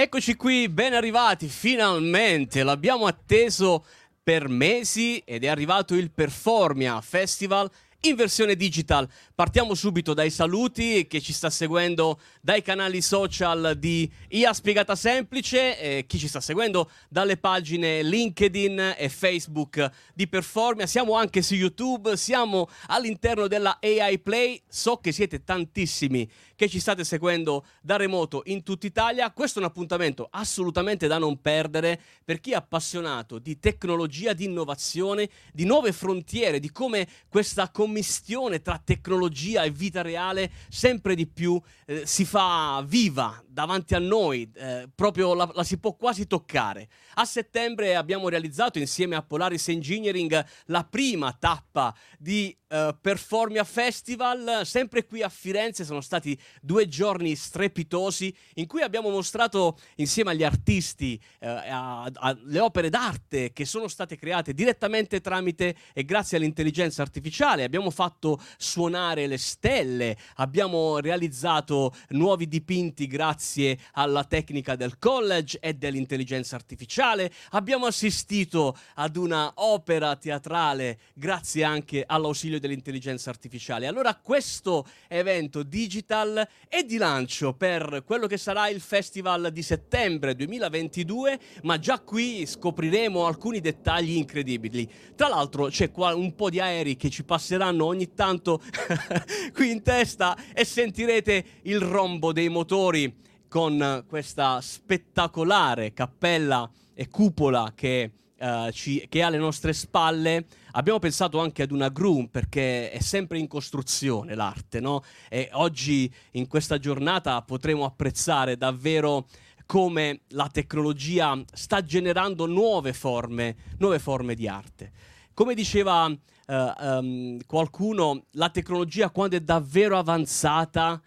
Eccoci qui, ben arrivati, finalmente, l'abbiamo atteso per mesi ed è arrivato il Performia Festival in versione digital. Partiamo subito dai saluti che ci sta seguendo dai canali social di IA Spiegata Semplice, eh, chi ci sta seguendo dalle pagine LinkedIn e Facebook di Performia. Siamo anche su YouTube, siamo all'interno della AI Play. So che siete tantissimi che ci state seguendo da remoto in tutta Italia. Questo è un appuntamento assolutamente da non perdere per chi è appassionato di tecnologia, di innovazione, di nuove frontiere, di come questa commistione tra tecnologia e vita reale sempre di più eh, si fa viva davanti a noi, eh, proprio la, la, si può quasi toccare. A settembre abbiamo realizzato insieme a Polaris Engineering la prima tappa di uh, Performia Festival, sempre qui a Firenze sono stati due giorni strepitosi in cui abbiamo mostrato insieme agli artisti uh, le opere d'arte che sono state create direttamente tramite e grazie all'intelligenza artificiale, abbiamo fatto suonare le stelle, abbiamo realizzato nuovi dipinti grazie grazie alla tecnica del college e dell'intelligenza artificiale. Abbiamo assistito ad una opera teatrale grazie anche all'ausilio dell'intelligenza artificiale. Allora questo evento digital è di lancio per quello che sarà il festival di settembre 2022, ma già qui scopriremo alcuni dettagli incredibili. Tra l'altro c'è qua un po' di aerei che ci passeranno ogni tanto qui in testa e sentirete il rombo dei motori con questa spettacolare cappella e cupola che, uh, ci, che è alle nostre spalle. Abbiamo pensato anche ad una groom perché è sempre in costruzione l'arte, no? E oggi in questa giornata potremo apprezzare davvero come la tecnologia sta generando nuove forme, nuove forme di arte. Come diceva uh, um, qualcuno, la tecnologia quando è davvero avanzata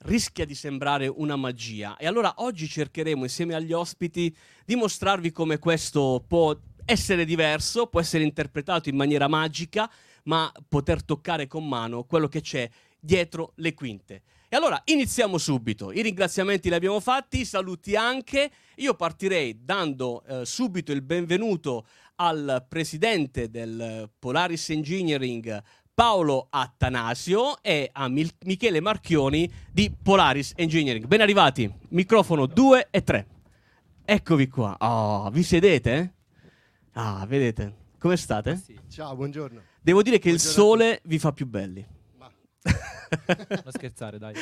rischia di sembrare una magia. E allora oggi cercheremo insieme agli ospiti di mostrarvi come questo può essere diverso, può essere interpretato in maniera magica, ma poter toccare con mano quello che c'è dietro le quinte. E allora iniziamo subito. I ringraziamenti li abbiamo fatti, i saluti anche. Io partirei dando eh, subito il benvenuto al presidente del Polaris Engineering, Paolo Attanasio e a Mil- Michele Marchioni di Polaris Engineering. Ben arrivati, microfono 2 e 3. Eccovi qua. Oh, vi sedete? Ah, vedete? Come state? Sì. Ciao, buongiorno. Devo dire che buongiorno il sole vi fa più belli. Ma... non scherzare, dai.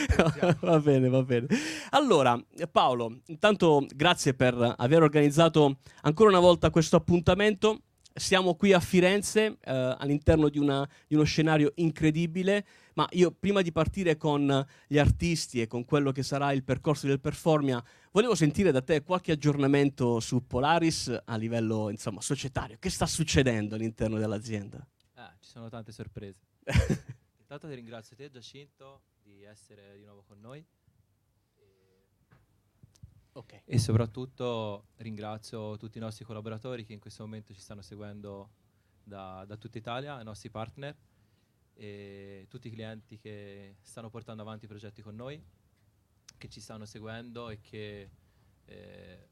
va bene, va bene. Allora, Paolo, intanto grazie per aver organizzato ancora una volta questo appuntamento siamo qui a Firenze eh, all'interno di, una, di, uno scenario incredibile, ma io prima di partire con gli artisti e con quello che sarà il percorso del Performia, volevo sentire da te qualche aggiornamento su Polaris a livello insomma, societario. Che sta succedendo all'interno dell'azienda? Ah, ci sono tante sorprese. Intanto ti ringrazio te Giacinto di essere di nuovo con noi. Okay. E soprattutto ringrazio tutti i nostri collaboratori che in questo momento ci stanno seguendo da, da tutta Italia, i nostri partner e tutti i clienti che stanno portando avanti i progetti con noi, che ci stanno seguendo e che eh,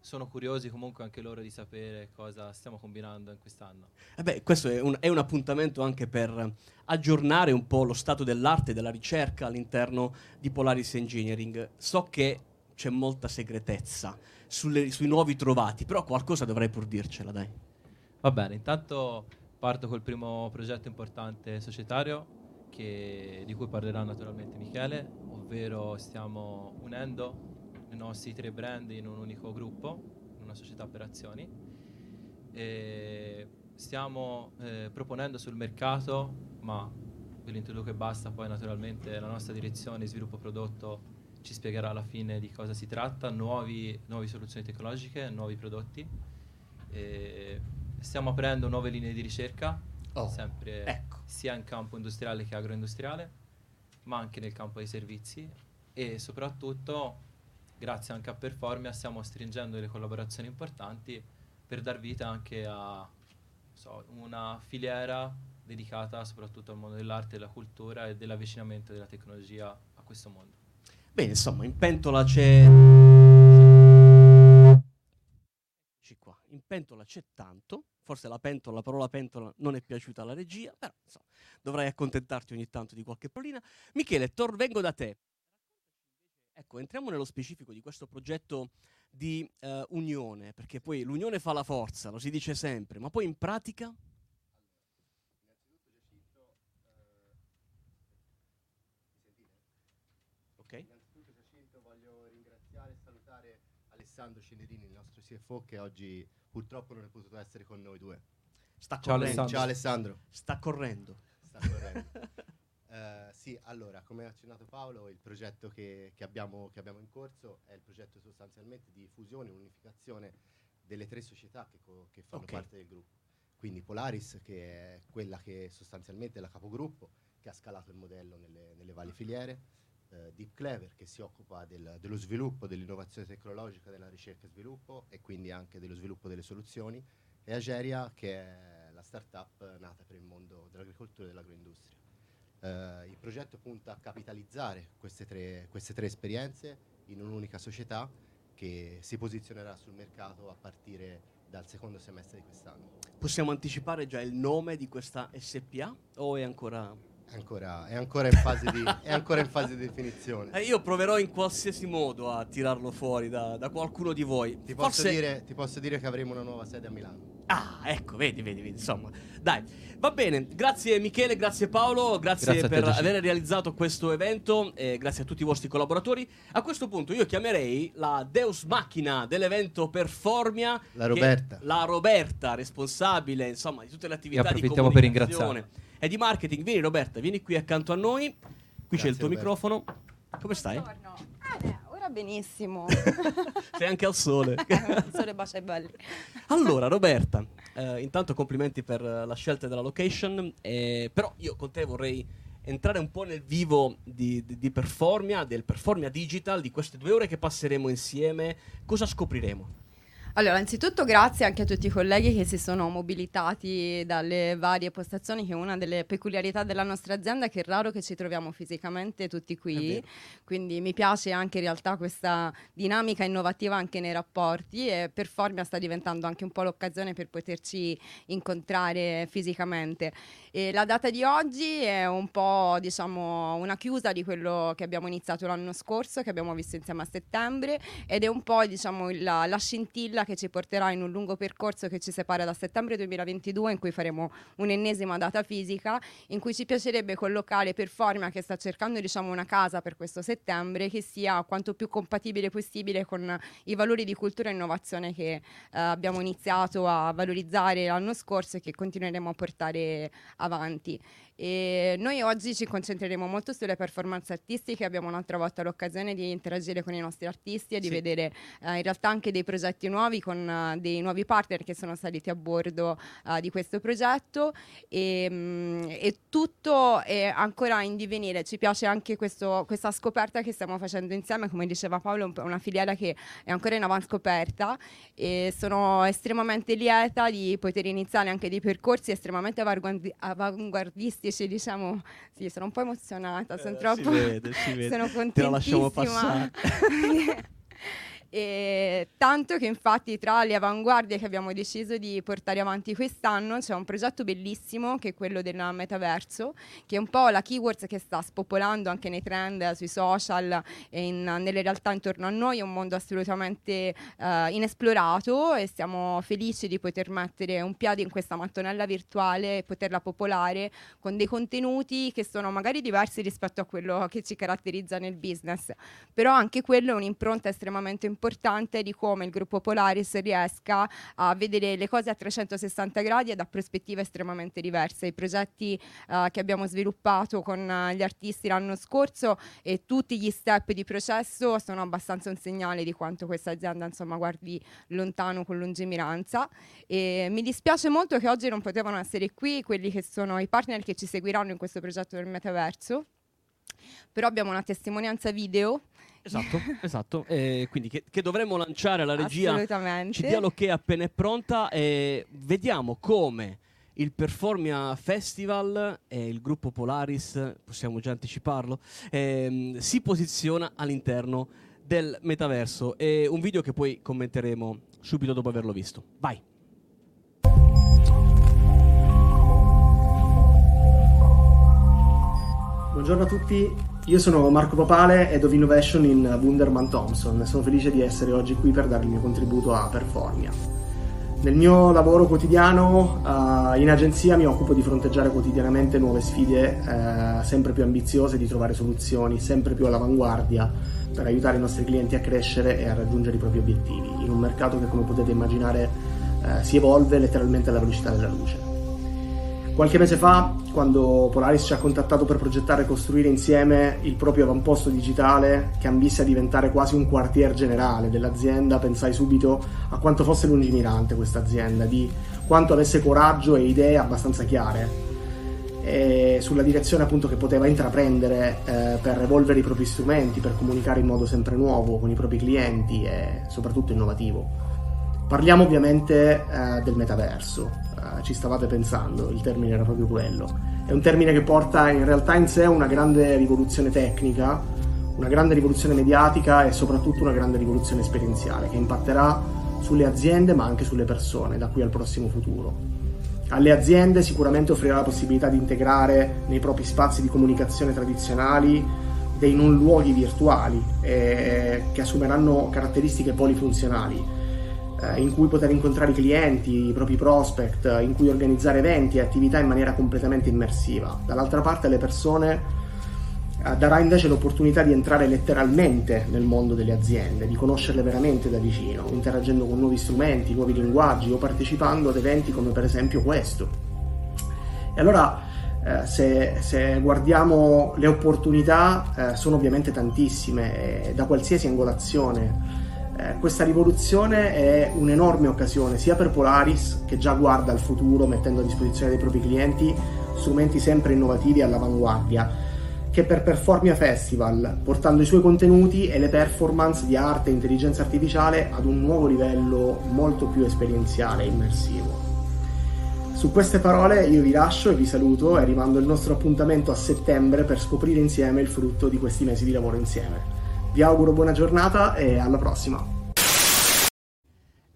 sono curiosi comunque anche loro di sapere cosa stiamo combinando in quest'anno. Eh beh, questo è un, è un, appuntamento anche per aggiornare un po' lo stato dell'arte e della ricerca all'interno di Polaris Engineering. So che c'è molta segretezza sulle, sui nuovi trovati, però qualcosa dovrei pur dircela, dai. Va bene, intanto parto col primo progetto importante societario che, di cui parlerà naturalmente Michele, ovvero stiamo unendo i nostri tre brand in un unico gruppo, in una società per azioni. E stiamo eh, proponendo sul mercato, ma ve lo introduco e basta, poi naturalmente la nostra direzione di sviluppo prodotto ci spiegherà alla fine di cosa si tratta, nuovi, nuove soluzioni tecnologiche, nuovi prodotti. E stiamo aprendo nuove linee di ricerca, oh, sempre ecco. sia in campo industriale che agroindustriale, ma anche nel campo dei servizi e soprattutto, grazie anche a Performia, stiamo stringendo delle collaborazioni importanti per dar vita anche a so, una filiera dedicata soprattutto al mondo dell'arte, della cultura e dell'avvicinamento della tecnologia a questo mondo. Bene, insomma, in pentola c'è... Qua. In pentola c'è tanto, forse la pentola, la parola pentola non è piaciuta alla regia, però insomma, dovrai accontentarti ogni tanto di qualche parolina. Michele, tor- vengo da te. Ecco, entriamo nello specifico di questo progetto di eh, unione, perché poi l'unione fa la forza, lo si dice sempre, ma poi in pratica... Alessandro Cinerini, il nostro CFO, che oggi purtroppo non è potuto essere con noi due. Sta Ciao, correndo. Alessandro. Ciao Alessandro. Sta correndo. Sta correndo. Eh, sì, allora, come ha accennato Paolo, il progetto che, che abbiamo, che abbiamo in corso è il progetto sostanzialmente di fusione e unificazione delle tre società che, co- che fanno Ok. parte del gruppo. Quindi Polaris, che è quella che sostanzialmente è la capogruppo, che ha scalato il modello nelle, nelle varie filiere, eh, Deep Clever, che si occupa del- dello sviluppo, dell'innovazione tecnologica, della ricerca e sviluppo e quindi anche dello sviluppo delle soluzioni, e Ageria, che è la startup nata per il mondo dell'agricoltura e dell'agroindustria. Eh, il progetto punta a capitalizzare queste tre, queste tre esperienze in un'unica società che si posizionerà sul mercato a partire dal secondo semestre di quest'anno. Possiamo anticipare già il nome di questa SPA o è ancora... È ancora, è ancora in, fase di, è ancora in fase di definizione. Eh, io proverò in qualsiasi modo a tirarlo fuori da, da qualcuno di voi. Ti posso, Forse- dire, ti posso dire che avremo una nuova sede a Milano. Ah, ecco, vedi, vedi, vedi, insomma. Dai, va bene. Grazie Michele, grazie Paolo, grazie, Grazie te, per Giacinto. aver realizzato questo evento e grazie a tutti i vostri collaboratori. A questo punto io chiamerei la Deus Machina dell'evento Performia. La Roberta. La Roberta, responsabile, insomma, di tutte le attività di approfittiamo per comunicazione e di marketing. Vieni Roberta, vieni qui accanto a noi. Qui c'è Grazie, il tuo Roberta. microfono. Come stai? Buongiorno. Bene, ora benissimo. Sei anche al sole. Il sole bacia i belli. Allora, Roberta, eh, intanto complimenti per eh, la scelta della location, eh, però io con te vorrei entrare un po' nel vivo di, di- di Performia, del Performia Digital, di queste due ore che passeremo insieme. Cosa scopriremo? Allora, anzitutto grazie anche a tutti i colleghi che si sono mobilitati dalle varie postazioni, che è una delle peculiarità della nostra azienda, che è raro che ci troviamo fisicamente tutti qui. Quindi mi piace anche in realtà questa dinamica innovativa anche nei rapporti e Performia sta diventando anche un po' l'occasione per poterci incontrare fisicamente. E la data di oggi è un po' diciamo una chiusa di quello che abbiamo iniziato l'anno scorso, che abbiamo visto insieme a settembre ed è un po' diciamo la, la scintilla che ci porterà in un lungo percorso che ci separa da settembre 2022 in cui faremo un'ennesima data fisica in cui ci piacerebbe collocare Performia che sta cercando diciamo una casa per questo settembre che sia quanto più compatibile possibile con i valori di cultura e innovazione che eh, abbiamo iniziato a valorizzare l'anno scorso e che continueremo a portare avanti. E noi oggi ci concentreremo molto sulle performance artistiche, abbiamo un'altra volta l'occasione di interagire con i nostri artisti e di Sì. vedere eh, in realtà anche dei progetti nuovi con eh, dei nuovi partner che sono saliti a bordo eh, di questo progetto e, mm, e tutto è ancora in divenire. Ci piace anche questo- questa scoperta che stiamo facendo insieme, come diceva Paolo, una filiera che è ancora in avanscoperta e sono estremamente lieta di poter iniziare anche dei percorsi estremamente avanguardi- avanguardistici, diciamo. Sì, sono un po' emozionata, sono Eh, troppo si vede, si vede. sono Te la lasciamo contentissima. E tanto che infatti tra le avanguardie che abbiamo deciso di portare avanti quest'anno c'è un progetto bellissimo che è quello del metaverso, che è un po' la keyword che sta spopolando anche nei trend, sui social e in- nelle realtà intorno a noi, è un mondo assolutamente eh, inesplorato e siamo felici di poter mettere un piede in questa mattonella virtuale e poterla popolare con dei contenuti che sono magari diversi rispetto a quello che ci caratterizza nel business, però anche quello è un'impronta estremamente importante di come il gruppo Polaris riesca a vedere le cose a 360 gradi e da prospettive estremamente diverse. I progetti eh, che abbiamo sviluppato con eh, gli artisti l'anno scorso e tutti gli step di processo sono abbastanza un segnale di quanto questa azienda insomma guardi lontano con lungimiranza e mi dispiace molto che oggi non potevano essere qui quelli che sono i partner che ci seguiranno in questo progetto del metaverso però abbiamo una testimonianza video Esatto, esatto. Eh, quindi che, che, dovremmo lanciare alla regia. Assolutamente. Ci dia l'ok appena è pronta e vediamo come il Performia Festival e il gruppo Polaris, possiamo già anticiparlo, ehm, si posiziona all'interno del metaverso. È un video che poi commenteremo subito dopo averlo visto. Vai! Buongiorno a tutti, io sono Marco Papale, Head of Innovation in Wunderman Thompson e sono felice di essere oggi qui per dare il mio contributo a Performia. Nel mio lavoro quotidiano uh, in agenzia mi occupo di fronteggiare quotidianamente nuove sfide uh, sempre più ambiziose, di trovare soluzioni sempre più all'avanguardia per aiutare i nostri clienti a crescere e a raggiungere i propri obiettivi, in un mercato che come potete immaginare uh, si evolve letteralmente alla velocità della luce. Qualche mese fa, quando Polaris ci ha contattato per progettare e costruire insieme il proprio avamposto digitale che ambisse a diventare quasi un quartier generale dell'azienda, pensai subito a quanto fosse lungimirante questa azienda, di quanto avesse coraggio e idee abbastanza chiare sulla direzione appunto che poteva intraprendere eh, per evolvere i propri strumenti, per comunicare in modo sempre nuovo con i propri clienti e soprattutto innovativo. Parliamo ovviamente eh, del metaverso, ci stavate pensando, il termine era proprio quello. È un termine che porta in realtà in sé una grande rivoluzione tecnica, una grande rivoluzione mediatica e soprattutto una grande rivoluzione esperienziale che impatterà sulle aziende ma anche sulle persone da qui al prossimo futuro. Alle aziende sicuramente offrirà la possibilità di integrare nei propri spazi di comunicazione tradizionali dei non luoghi virtuali eh, che assumeranno caratteristiche polifunzionali eh, in cui poter incontrare i clienti, i propri prospect, in cui organizzare eventi e attività in maniera completamente immersiva. Dall'altra parte le persone eh, darà invece l'opportunità di entrare letteralmente nel mondo delle aziende, di conoscerle veramente da vicino, interagendo con nuovi strumenti, nuovi linguaggi o partecipando ad eventi come per esempio questo. E allora eh, se, se, guardiamo le opportunità eh, sono ovviamente tantissime, eh, da qualsiasi angolazione eh, questa rivoluzione è un'enorme occasione sia per Polaris, che già guarda al futuro mettendo a disposizione dei propri clienti strumenti sempre innovativi e all'avanguardia, che per Performia Festival, portando i suoi contenuti e le performance di arte e intelligenza artificiale ad un nuovo livello molto più esperienziale e immersivo. Su queste parole io vi lascio e vi saluto e rimando il nostro appuntamento a settembre per scoprire insieme il frutto di questi mesi di lavoro insieme. Vi auguro buona giornata e alla prossima.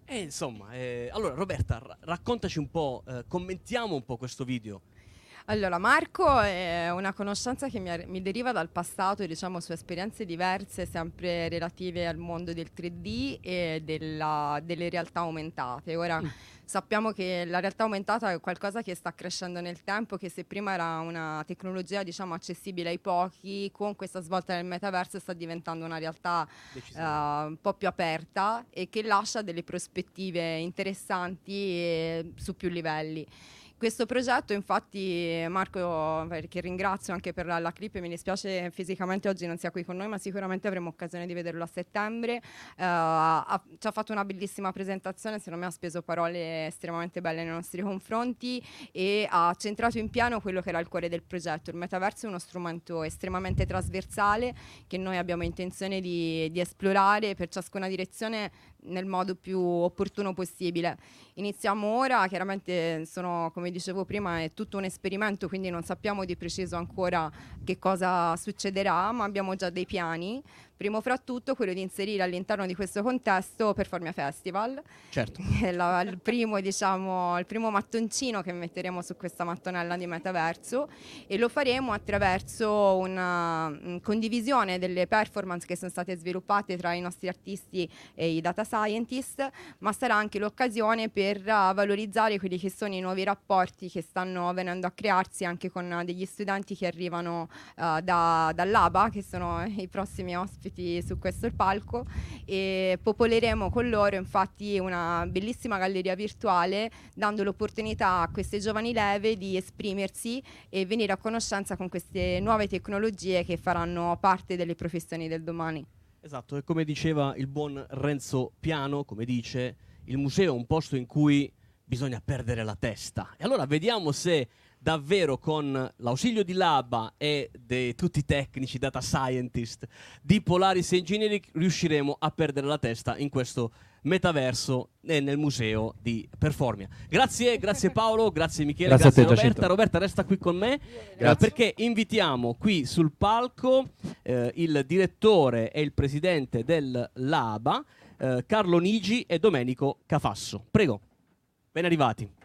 E insomma, eh, allora Roberta, ra- raccontaci un po', eh, commentiamo un po' questo video. Allora, Marco è una conoscenza che mi, mi deriva dal passato, diciamo, su esperienze diverse, sempre relative al mondo del 3D e della, delle realtà aumentate. Ora, mm sappiamo che la realtà aumentata è qualcosa che sta crescendo nel tempo, che se prima era una tecnologia diciamo, accessibile ai pochi, con questa svolta del metaverso sta diventando una realtà uh, un po' più aperta e che lascia delle prospettive interessanti su più livelli. Questo progetto, infatti, Marco, che ringrazio anche per la, la, clip, mi dispiace fisicamente oggi non sia qui con noi, ma sicuramente avremo occasione di vederlo a settembre. Uh, ha, ci ha fatto una bellissima presentazione, secondo me ha speso parole estremamente belle nei nostri confronti e ha centrato in piano quello che era il cuore del progetto. Il metaverso è uno strumento estremamente trasversale che noi abbiamo intenzione di, di esplorare per ciascuna direzione nel modo più opportuno possibile. Iniziamo ora, chiaramente sono, come dicevo prima, è tutto un esperimento, quindi non sappiamo di preciso ancora che cosa succederà, ma abbiamo già dei piani Primo fra tutto quello di inserire all'interno di questo contesto Performia Festival, certo. la, il, primo, diciamo, il primo mattoncino che metteremo su questa mattonella di metaverso e lo faremo attraverso una um, condivisione delle performance che sono state sviluppate tra i nostri artisti e i data scientist, ma sarà anche l'occasione per uh, valorizzare quelli che sono i nuovi rapporti che stanno venendo a crearsi anche con uh, degli studenti che arrivano uh, da, dall'ABA, che sono i prossimi ospiti ospiti su questo palco e popoleremo con loro infatti una bellissima galleria virtuale dando l'opportunità a queste giovani leve di esprimersi e venire a conoscenza con queste nuove tecnologie che faranno parte delle professioni del domani. Esatto, e come diceva il buon Renzo Piano, come dice, il museo è un posto in cui bisogna perdere la testa. E allora vediamo se davvero con l'ausilio di Laba e di tutti i tecnici, data scientist di Polaris Engineering riusciremo a perdere la testa in questo metaverso e nel museo di Performia. Grazie, grazie Paolo, grazie Michele, grazie, grazie Roberta. Giacinto. Roberta resta qui con me eh, perché invitiamo qui sul palco eh, il direttore e il presidente del Laba, eh, Carlo Nigi e Domenico Cafasso. Prego, ben arrivati.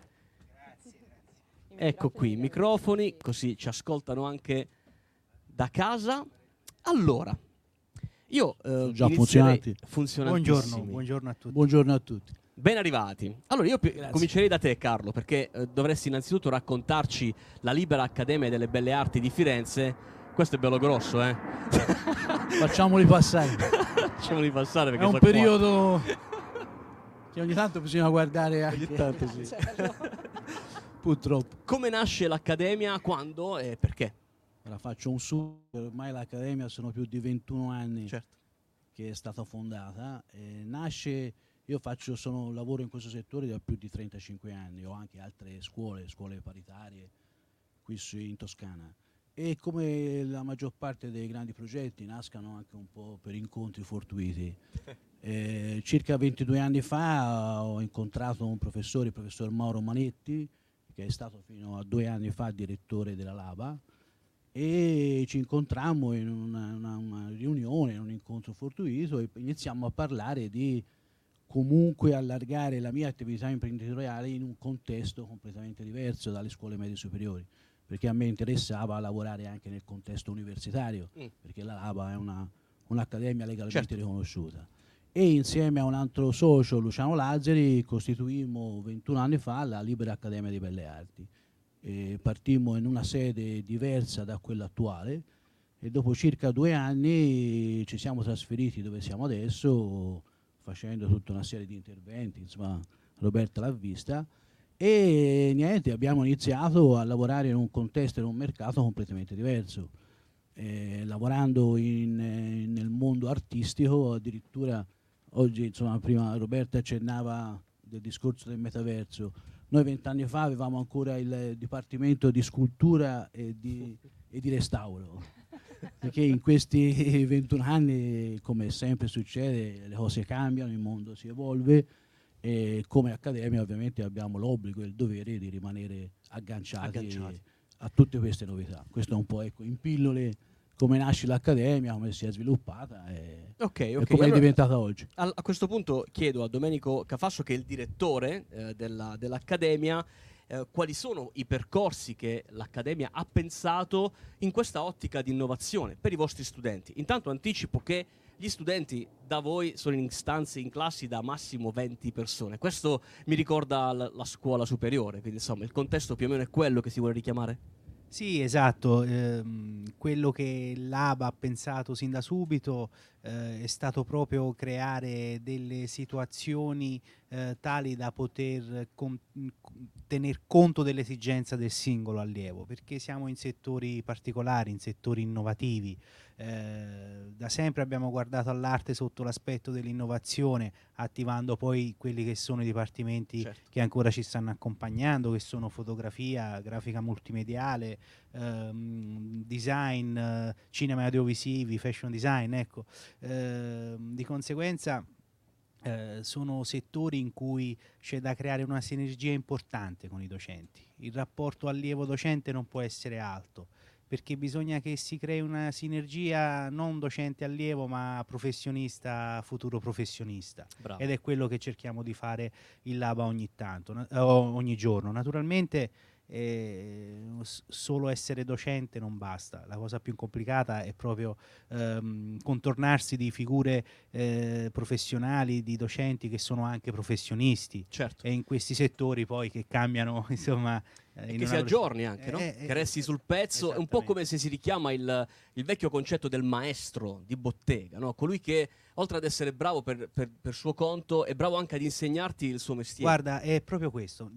Ecco qui, microfoni, così ci ascoltano anche da casa. Allora, io eh, già funzionantissimi. Buongiorno, buongiorno a tutti. Buongiorno a tutti. Ben arrivati. Allora, io Grazie. comincerei da te, Carlo, perché eh, dovresti innanzitutto raccontarci la Libera Accademia delle Belle Arti di Firenze. Questo è bello grosso, eh? Facciamoli passare. Facciamoli passare perché È un so qua. periodo che ogni tanto bisogna guardare anche. Ogni tanto sì. Purtroppo. Come nasce l'Accademia, quando e perché? Ora faccio un su, ormai l'Accademia sono più di 21 anni Certo. che è stata fondata. Eh, nasce, io faccio, sono, lavoro in questo settore da più di 35 anni, ho anche altre scuole, scuole paritarie qui in Toscana. E come la maggior parte dei grandi progetti nascano anche un po' per incontri fortuiti. Eh, circa 22 anni fa ho incontrato un professore, il professor Mauro Manetti, che è stato fino a due anni fa direttore della Laba, e ci incontrammo in una, una- una riunione, in un incontro fortuito e iniziamo a parlare di comunque allargare la mia attività imprenditoriale in un contesto completamente diverso dalle scuole medie superiori, perché a me interessava lavorare anche nel contesto universitario, Mm. perché la LABA è una- un'accademia legalmente Certo. riconosciuta. E insieme a un altro socio, Luciano Lazzari, costituimmo 21 anni fa la Libera Accademia di Belle Arti. E partimmo in una sede diversa da quella attuale e dopo circa due anni ci siamo trasferiti dove siamo adesso facendo tutta una serie di interventi, insomma Roberta l'ha vista e niente, abbiamo iniziato a lavorare in un contesto, in un mercato completamente diverso, Eh, lavorando in, nel mondo artistico, addirittura oggi insomma prima Roberta accennava del discorso del metaverso, noi vent'anni fa avevamo ancora il Dipartimento di Scultura e di, e di Restauro, perché in questi 21 anni, come sempre succede, le cose cambiano, il mondo si evolve e come Accademia ovviamente abbiamo l'obbligo e il dovere di rimanere agganciati, Agganciati. a tutte queste novità. Questo è un po' ecco, in pillole come nasce l'Accademia, come si è sviluppata e, Ok, e ok. come è allora- diventata oggi. Al- a questo punto chiedo a Domenico Cafasso, che è il direttore eh, della- dell'Accademia, eh, quali sono i percorsi che l'Accademia ha pensato in questa ottica di innovazione per i vostri studenti. Intanto anticipo che gli studenti da voi sono in stanze, in classi da massimo 20 persone. Questo mi ricorda l- la scuola superiore, quindi insomma il contesto più o meno è quello che si vuole richiamare. Sì, esatto. ehm, quello che l'ABA ha pensato sin da subito eh, è stato proprio creare delle situazioni eh, tali da poter con- tener conto dell'esigenza del singolo allievo, perché siamo in settori particolari, in settori innovativi. Eh, da sempre abbiamo guardato all'arte sotto l'aspetto dell'innovazione, attivando poi quelli che sono i dipartimenti Certo. che ancora ci stanno accompagnando, che sono fotografia, grafica multimediale, ehm, design, eh, cinema e audiovisivi, fashion design, ecco. Ehm, di conseguenza eh, sono settori in cui c'è da creare una sinergia importante con i docenti. Il rapporto allievo-docente non può essere alto perché bisogna che si crei una sinergia non docente-allievo ma professionista, futuro professionista Bravo. ed è quello che cerchiamo di fare in Laba ogni tanto, na- ogni giorno. Naturalmente eh, solo essere docente non basta, la cosa più complicata è proprio ehm, contornarsi di figure eh, professionali, di docenti che sono anche professionisti Certo. e in questi settori poi che cambiano, insomma... eh, che si aggiorni anche, no? Eh, eh, che resti sul pezzo, è un po' come se si richiama il, il vecchio concetto del maestro di bottega, no? colui che oltre ad essere bravo per, per- per suo conto è bravo anche ad insegnarti il suo mestiere. Guarda, è proprio questo.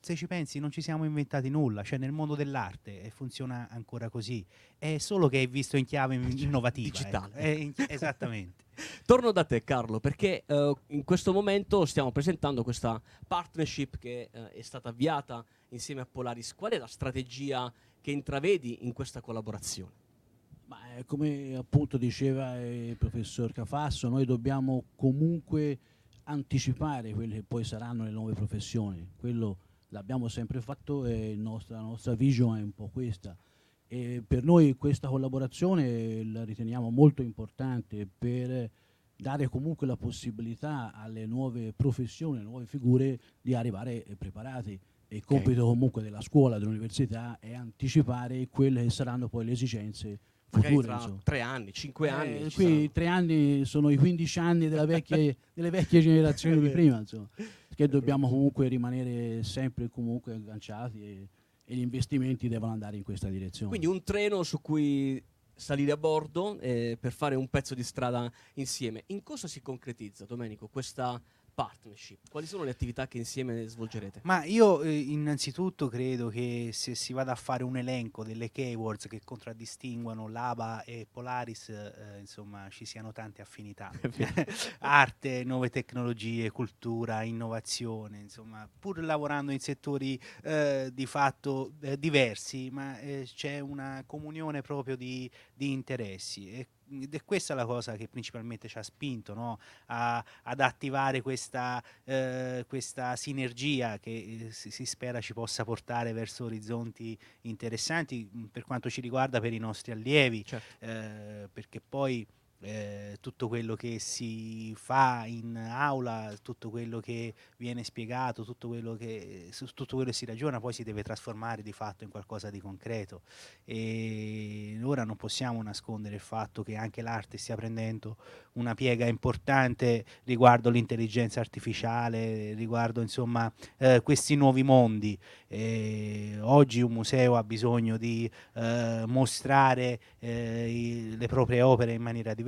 Se ci pensi, non ci siamo inventati nulla, cioè nel mondo dell'arte eh, funziona ancora così. È solo che è visto in chiave in- innovativa. digitale. ecco. È in- esattamente. Torno da te Carlo, perché eh, in questo momento stiamo presentando questa partnership che eh, è stata avviata insieme a Polaris. Qual è la strategia che intravedi in questa collaborazione? Ma eh, come appunto diceva il professor Cafasso, noi dobbiamo comunque anticipare quelle che poi saranno le nuove professioni. Quello l'abbiamo sempre fatto e nostro- la nostra vision è un po' questa. E per noi questa collaborazione la riteniamo molto importante per dare comunque la possibilità alle nuove professioni, alle nuove figure di arrivare preparati. Il compito comunque della scuola, dell'università è anticipare quelle che saranno poi le esigenze Magari future. insomma. tre anni, cinque Eh, anni. qui tre anni sono i 15 anni vecchia- delle vecchie generazioni di vero. prima, insomma, che dobbiamo comunque rimanere sempre e comunque agganciati e, e gli investimenti devono andare in questa direzione. Quindi un treno su cui salire a bordo eh, per fare un pezzo di strada insieme. In cosa si concretizza, Domenico, questa partnership? Quali sono le attività che insieme svolgerete? Ma io eh, innanzitutto credo che se si vada a fare un elenco delle keywords che contraddistinguono l'ABA e Polaris, eh, insomma ci siano tante affinità. Arte, nuove tecnologie, cultura, innovazione, insomma, pur lavorando in settori eh, di fatto eh, diversi, ma eh, c'è una comunione proprio di, di interessi. E, ed è questa la cosa che principalmente ci ha spinto no? a- ad attivare questa, eh, questa sinergia che eh, si, si spera ci possa portare verso orizzonti interessanti mh, per quanto ci riguarda per i nostri allievi, Certo. eh, perché poi eh, tutto quello che si fa in aula, tutto quello che viene spiegato, tutto quello che, su tutto quello che si ragiona poi si deve trasformare di fatto in qualcosa di concreto e ora non possiamo nascondere il fatto che anche l'arte stia prendendo una piega importante riguardo l'intelligenza artificiale, riguardo insomma eh, questi nuovi mondi. E oggi un museo ha bisogno di eh, mostrare eh, le proprie opere in maniera diversa.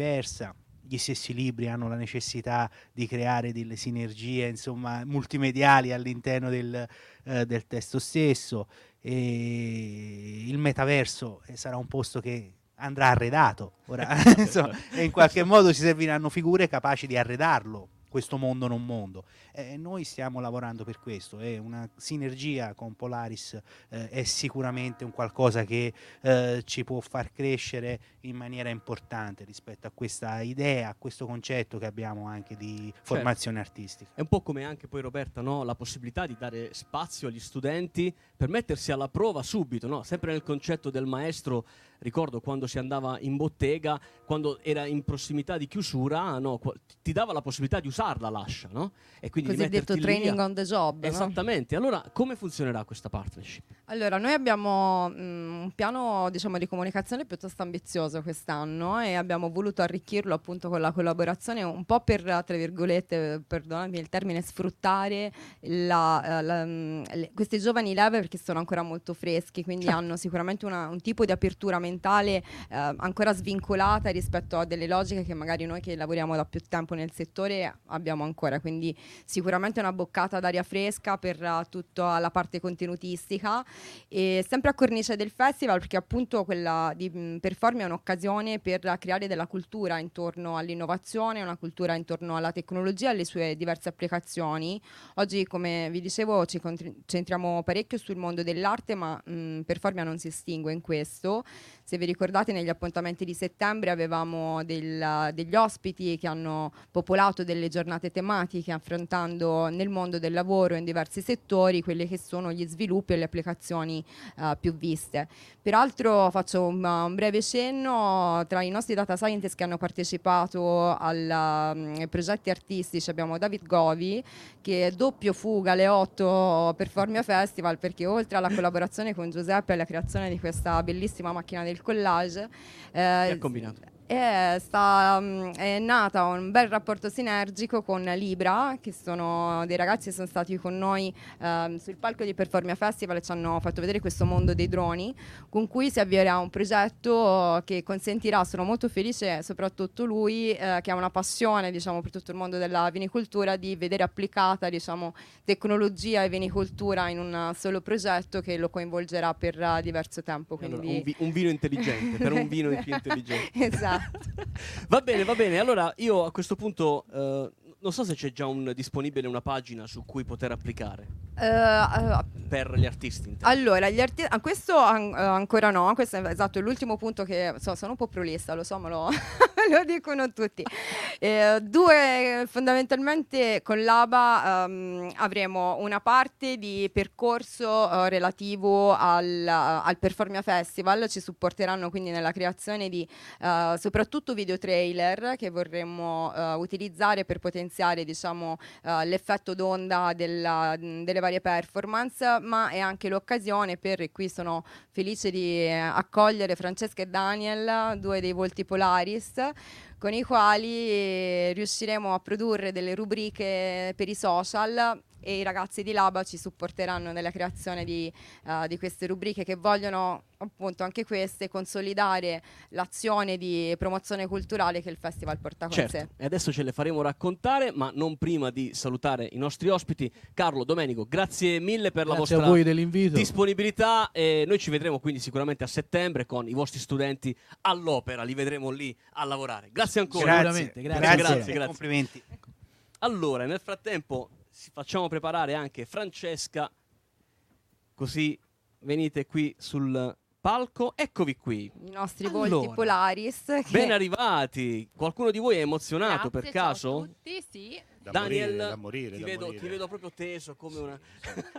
Gli stessi libri hanno la necessità di creare delle sinergie insomma, multimediali all'interno del, eh, del testo stesso e il metaverso eh, sarà un posto che andrà arredato. Ora insomma, e in qualche modo ci serviranno figure capaci di arredarlo questo mondo non mondo e noi stiamo lavorando per questo e una sinergia con Polaris eh, è sicuramente un qualcosa che eh, ci può far crescere in maniera importante rispetto a questa idea, a questo concetto che abbiamo anche di formazione artistica. È un po' come anche poi Roberta, no? la possibilità di dare spazio agli studenti per mettersi alla prova subito, no? sempre nel concetto del maestro, ricordo quando si andava in bottega, quando era in prossimità di chiusura, no? Qua- ti dava la possibilità di usarla l'ascia, no? E quindi di Cosiddetto training a- on the job. no? Esattamente, allora come funzionerà questa partnership? Allora, noi abbiamo mm, un piano diciamo, di comunicazione piuttosto ambizioso quest'anno e abbiamo voluto arricchirlo appunto con la collaborazione un po' per, tra virgolette, perdonami il termine, sfruttare la- eh, la, mm, le- questi giovani leve perché sono ancora molto freschi, quindi Certo. hanno sicuramente una- un tipo di apertura mentale eh, ancora svincolata rispetto a delle logiche che magari noi che lavoriamo da più tempo nel settore abbiamo ancora, quindi sicuramente una boccata d'aria fresca per eh, tutta la parte contenutistica e sempre a cornice del festival perché appunto quella di mh, Performi è un'occasione per creare della cultura intorno all'innovazione, una cultura intorno alla tecnologia e alle sue diverse applicazioni. Oggi come vi dicevo ci concentriamo parecchio sul mondo dell'arte ma mh, Performia non si estingue in questo. Se vi ricordate negli appuntamenti di settembre avevamo del- degli ospiti che hanno popolato delle giornate tematiche affrontando nel mondo del lavoro in diversi settori quelli che sono gli sviluppi e le applicazioni eh, più viste. Peraltro faccio un, un breve cenno tra i nostri data scientist che hanno partecipato al, mm, ai progetti artistici abbiamo David Govi che doppio fuga alle 8 Performia Festival perché oltre alla collaborazione con Giuseppe e alla creazione di questa bellissima macchina del collage Che eh, ha combinato? È, sta, mm, è nata un bel rapporto sinergico con Libra, che sono dei ragazzi che sono stati con noi ehm, sul palco di Performia Festival e ci hanno fatto vedere questo mondo dei droni, con cui si avvierà un progetto che consentirà, sono molto felice, soprattutto lui, eh, che ha una passione diciamo, per tutto il mondo della vinicoltura, di vedere applicata diciamo, tecnologia e vinicoltura in un solo progetto che lo coinvolgerà per eh, diverso tempo. Allora, Quindi... un, vi- un vino intelligente, per un vino più intelligente. esatto. Va bene, va bene. Allora io a questo punto eh, non so se c'è già un, disponibile una pagina su cui poter applicare Eh, per gli artisti. intendo. allora, gli arti- ah, questo an- eh, ancora no, questo è esatto, è l'ultimo punto che so, sono un po' prolissa, lo so, ma lo, lo dicono tutti. Eh, due, fondamentalmente con l'ABA ehm, avremo una parte di percorso eh, relativo al, al Performia Festival, ci supporteranno quindi nella creazione di soprattutto video trailer che vorremmo utilizzare per potenziare diciamo, l'effetto d'onda della- delle varie performance, ma è anche l'occasione per, e qui sono felice di eh, accogliere Francesca e Daniel, due dei volti Polaris, con i quali eh, riusciremo a produrre delle rubriche per i social e i ragazzi di Laba ci supporteranno nella creazione di, uh, di, queste rubriche che vogliono appunto anche queste consolidare l'azione di promozione culturale che il festival porta con certo. sé. E adesso ce le faremo raccontare, ma non prima di salutare i nostri ospiti. Carlo, Domenico, grazie mille per grazie la vostra disponibilità e noi ci vedremo quindi sicuramente a settembre con i vostri studenti all'opera, li vedremo lì a lavorare. Grazie ancora. Grazie, grazie, grazie, grazie, grazie. complimenti. Allora, nel frattempo facciamo preparare anche Francesca, così venite qui sul palco. Eccovi qui. I nostri allora, volti Polaris. Che... Ben arrivati. Qualcuno di voi è emozionato Grazie, per caso? Tutti, sì. Da Daniel, morire, da morire, ti, da vedo, morire. ti vedo proprio teso come una...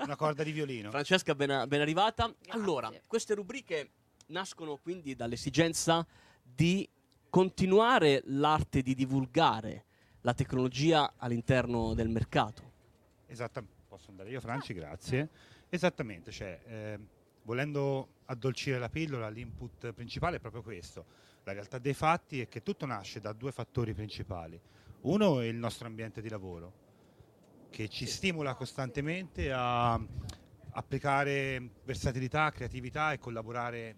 una corda di violino. Francesca, ben, ben arrivata. Grazie. Allora, queste rubriche nascono quindi dall'esigenza di continuare l'arte di divulgare la tecnologia all'interno del mercato. Esattamente, posso andare io Franci, grazie. Esattamente, cioè, eh, volendo addolcire la pillola, l'input principale è proprio questo. La realtà dei fatti è che tutto nasce da due fattori principali. Uno è il nostro ambiente di lavoro, che ci stimola costantemente a applicare versatilità, creatività e collaborare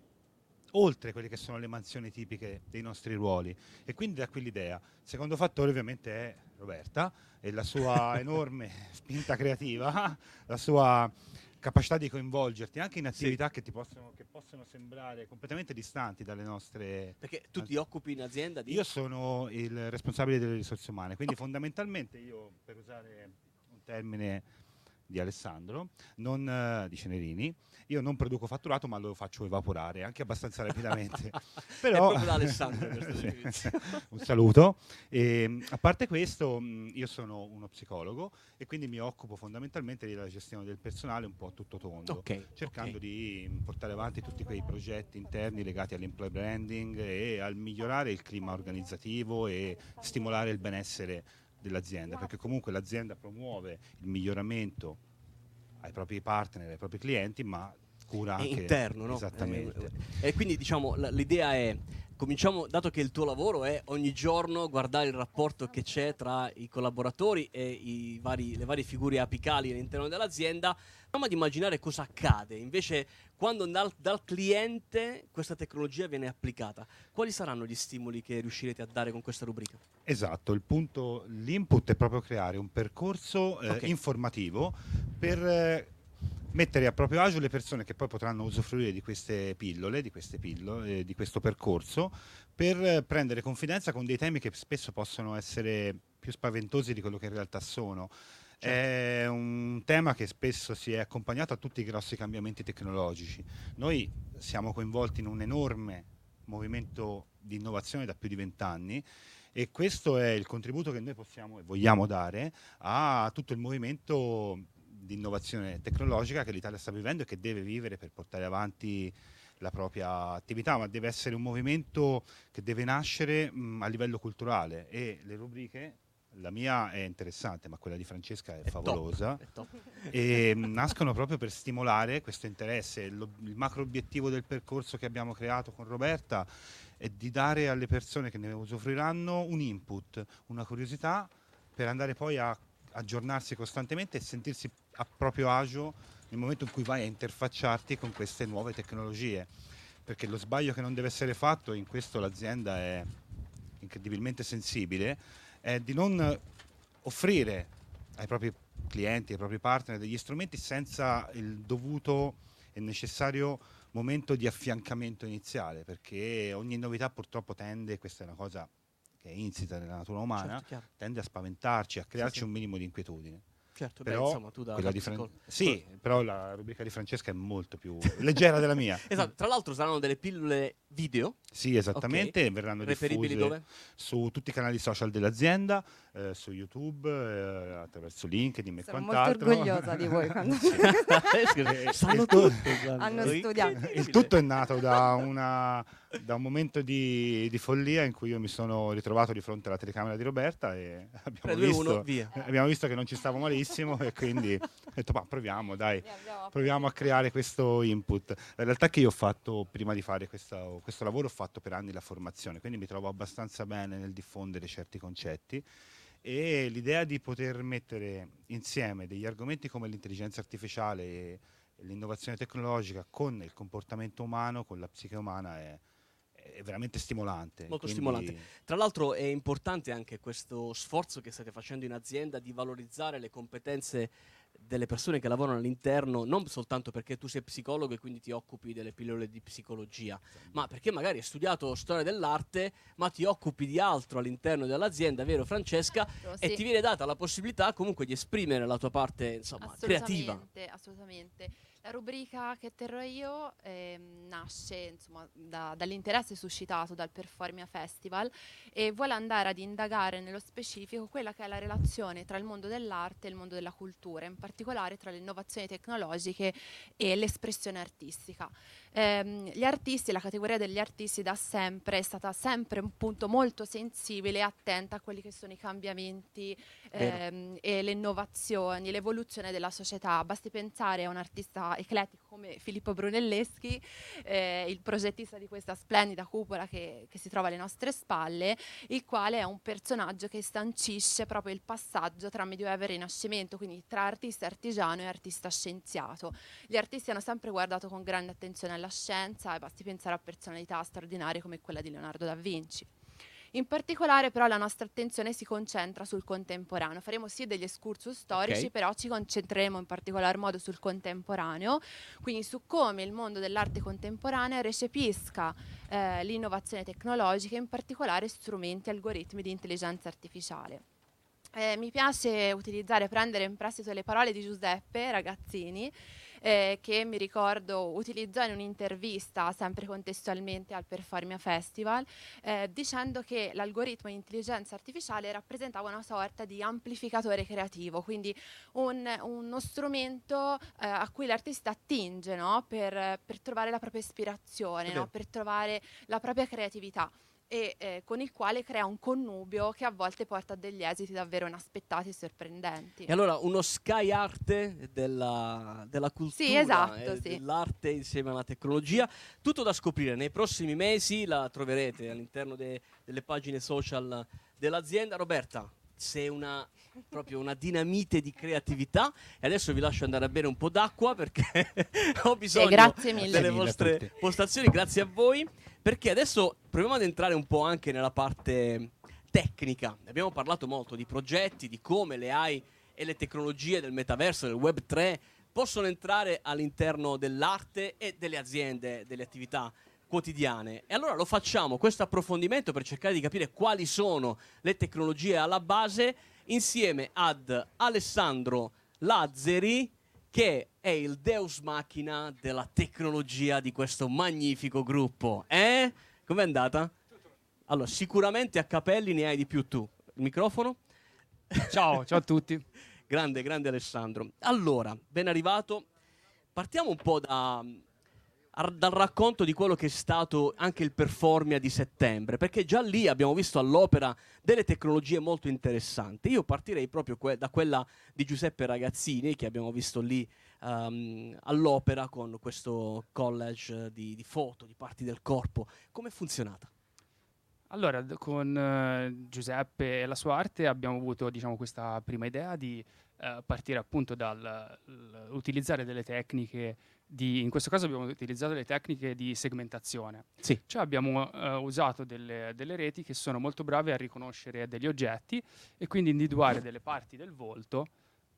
oltre quelle che sono le mansioni tipiche dei nostri ruoli. E quindi da qui l'idea. Il secondo fattore ovviamente è Roberta e la sua enorme spinta creativa, la sua capacità di coinvolgerti anche in attività che, ti possono, che possono sembrare completamente distanti dalle nostre... Perché tu ti occupi in azienda di... Io sono il responsabile delle risorse umane, quindi fondamentalmente io, per usare un termine di Alessandro, non, eh, di Cenerini, io non produco fatturato ma lo faccio evaporare anche abbastanza rapidamente. Però, È proprio da Alessandro questo un saluto. E, a parte questo, mh, io sono uno psicologo e quindi mi occupo fondamentalmente della gestione del personale un po' a tutto tondo Ok, cercando ok. di portare avanti tutti quei progetti interni legati all'employee branding e al migliorare il clima organizzativo e stimolare il benessere dell'azienda, perché comunque l'azienda promuove il miglioramento ai propri partner, ai propri clienti, ma cura anche interno, no? Esattamente. Eh, e quindi diciamo l'idea è cominciamo dato che il tuo lavoro è ogni giorno guardare il rapporto che c'è tra i collaboratori e i vari- le varie figure apicali all'interno dell'azienda, ad immaginare cosa accade invece quando dal, dal cliente questa tecnologia viene applicata. Quali saranno gli stimoli che riuscirete a dare con questa rubrica? Esatto, il punto, l'input è proprio creare un percorso eh, Ok. informativo per eh, mettere a proprio agio le persone che poi potranno usufruire di queste pillole, di, queste pillole, eh, di questo percorso, per eh, prendere confidenza con dei temi che spesso possono essere più spaventosi di quello che in realtà sono. È un tema che spesso si è accompagnato a tutti i grossi cambiamenti tecnologici. Noi siamo coinvolti in un enorme movimento di innovazione da più di vent'anni e questo è il contributo che noi possiamo e vogliamo dare a tutto il movimento di innovazione tecnologica che l'Italia sta vivendo e che deve vivere per portare avanti la propria attività, ma deve essere un movimento che deve nascere mh, a livello culturale e le rubriche, la mia è interessante, ma quella di Francesca è, È top, favolosa è top. e mh, nascono proprio per stimolare questo interesse. Lo- il macro obiettivo del percorso che abbiamo creato con Roberta è di dare alle persone che ne usufruiranno un input, una curiosità per andare poi a aggiornarsi costantemente e sentirsi a proprio agio nel momento in cui vai a interfacciarti con queste nuove tecnologie. Perché lo sbaglio che non deve essere fatto, in questo l'azienda è incredibilmente sensibile, è di non offrire ai propri clienti, ai propri partner degli strumenti senza il dovuto e necessario momento di affiancamento iniziale, perché ogni novità purtroppo tende, questa è una cosa che è insita nella natura umana, Certo, tende a spaventarci, a crearci sì. un minimo di inquietudine. Certo, beh, Però, insomma, tu da, di Fran- sì, però la rubrica di Francesca è molto più leggera della mia. Esatto, tra l'altro saranno delle pillole video Sì, esattamente, verranno reperibili diffuse dove? su tutti i canali social dell'azienda, eh, su YouTube, eh, attraverso LinkedIn e Sono molto quant'altro. orgogliosa di voi quando Eh, Sanno il tu- tutto, hanno studiato. Il tutto è nato da, una- da un momento di, di follia in cui io mi sono ritrovato di fronte alla telecamera di Roberta e abbiamo 3, 2, 1, visto, via. abbiamo visto che non ci stavo malissimo benissimo e quindi ho detto ma proviamo dai, proviamo a creare questo input. La realtà è che io ho fatto, prima di fare questa- questo lavoro, ho fatto per anni la formazione, quindi mi trovo abbastanza bene nel diffondere certi concetti e l'idea di poter mettere insieme degli argomenti come l'intelligenza artificiale e l'innovazione tecnologica con il comportamento umano, con la psiche umana è, è veramente stimolante. Molto Quindi- stimolante. Tra l'altro è importante anche questo sforzo che state facendo in azienda di valorizzare le competenze delle persone che lavorano all'interno, non soltanto perché tu sei psicologo e quindi ti occupi delle pillole di psicologia, ma perché magari hai studiato storia dell'arte, ma ti occupi di altro all'interno dell'azienda, vero Francesca? E Sì. ti viene data la possibilità comunque di esprimere la tua parte, insomma, creativa. Assolutamente, assolutamente. La rubrica che terrò io ehm, nasce insomma, da- dall'interesse suscitato dal Performia Festival e vuole andare ad indagare nello specifico quella che è la relazione tra il mondo dell'arte e il mondo della cultura, in particolare tra le innovazioni tecnologiche e l'espressione artistica. Ehm, gli artisti, la categoria degli artisti da sempre è stata sempre un punto molto sensibile e attenta a quelli che sono i cambiamenti ehm, e le innovazioni, l'evoluzione della società. Basti pensare a un artista eclettico come Filippo Brunelleschi, eh, il progettista di questa splendida cupola che, che si trova alle nostre spalle, il quale è un personaggio che sancisce proprio il passaggio tra Medioevo e Rinascimento, quindi tra artista artigiano e artista scienziato. Gli artisti hanno sempre guardato con grande attenzione alla scienza e basti pensare a personalità straordinarie come quella di Leonardo da Vinci. In particolare però la nostra attenzione si concentra sul contemporaneo. Faremo sì degli excursus storici, Ok. però ci concentreremo in particolar modo sul contemporaneo, quindi su come il mondo dell'arte contemporanea recepisca eh, l'innovazione tecnologica, in particolare strumenti e algoritmi di intelligenza artificiale. Eh, mi piace utilizzare, prendere in prestito le parole di Giuseppe Ragazzini, eh, che mi ricordo utilizzò in un'intervista, sempre contestualmente al Performia Festival, eh, dicendo che l'algoritmo di intelligenza artificiale rappresentava una sorta di amplificatore creativo, quindi un- uno strumento eh, a cui l'artista attinge no? per, per trovare la propria ispirazione, no? per trovare la propria creatività e eh, con il quale crea un connubio che a volte porta a degli esiti davvero inaspettati e sorprendenti. E allora uno sky arte della, della cultura Sì, esatto, e sì. dell'arte insieme alla tecnologia. Tutto da scoprire nei prossimi mesi, la troverete all'interno de- delle pagine social dell'azienda. Roberta, sei una proprio una dinamite di creatività e adesso vi lascio andare a bere un po' d'acqua perché ho bisogno grazie mille. delle vostre postazioni, grazie a voi perché adesso proviamo ad entrare un po' anche nella parte tecnica. Abbiamo parlato molto di progetti, di come le AI e le tecnologie del metaverso, del web 3 possono entrare all'interno dell'arte e delle aziende, delle attività quotidiane. E allora lo facciamo, questo approfondimento per cercare di capire quali sono le tecnologie alla base insieme ad Alessandro Lazzeri che è il deus machina della tecnologia di questo magnifico gruppo. Eh? Com'è andata? Allora, sicuramente a capelli ne hai di più tu. Il microfono? Ciao, ciao a tutti. Grande, grande Alessandro. Allora, ben arrivato. Partiamo un po' da, dal racconto di quello che è stato anche il Performia di settembre, perché già lì abbiamo visto all'opera delle tecnologie molto interessanti. Io partirei proprio que- da quella di Giuseppe Ragazzini, che abbiamo visto lì ehm, all'opera con questo college di, di foto, di parti del corpo. Come è funzionata? Allora, con eh, Giuseppe e la sua arte abbiamo avuto, diciamo, questa prima idea di eh, partire appunto dal l- utilizzare delle tecniche di, in questo caso abbiamo utilizzato le tecniche di segmentazione. Sì. Cioè abbiamo eh, usato delle, delle reti che sono molto brave a riconoscere degli oggetti e quindi individuare delle parti del volto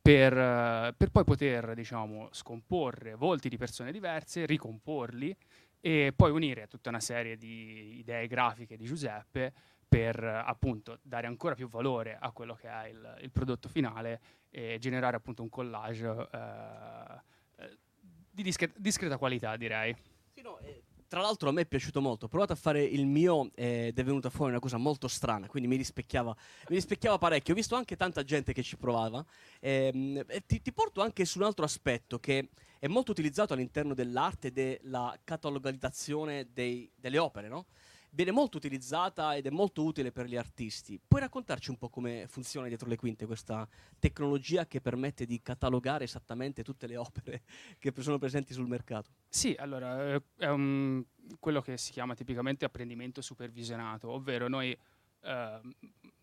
per, eh, per poi poter, diciamo, scomporre volti di persone diverse, ricomporli e poi unire tutta una serie di idee grafiche di Giuseppe per appunto dare ancora più valore a quello che è il, il prodotto finale e generare appunto un collage eh, di discre- discreta qualità direi. Sì, no, eh, tra l'altro a me è piaciuto molto. Ho provato a fare il mio eh, ed è venuta fuori una cosa molto strana, quindi mi rispecchiava, mi rispecchiava parecchio. Ho visto anche tanta gente che ci provava. Ehm, ti, ti porto anche su un altro aspetto che è molto utilizzato all'interno dell'arte ed è la catalogalizzazione dei- delle opere, no? Viene molto utilizzata ed è molto utile per gli artisti. Puoi raccontarci un po' come funziona dietro le quinte questa tecnologia che permette di catalogare esattamente tutte le opere che sono presenti sul mercato? Sì, allora eh, è un, quello che si chiama tipicamente apprendimento supervisionato, ovvero noi eh,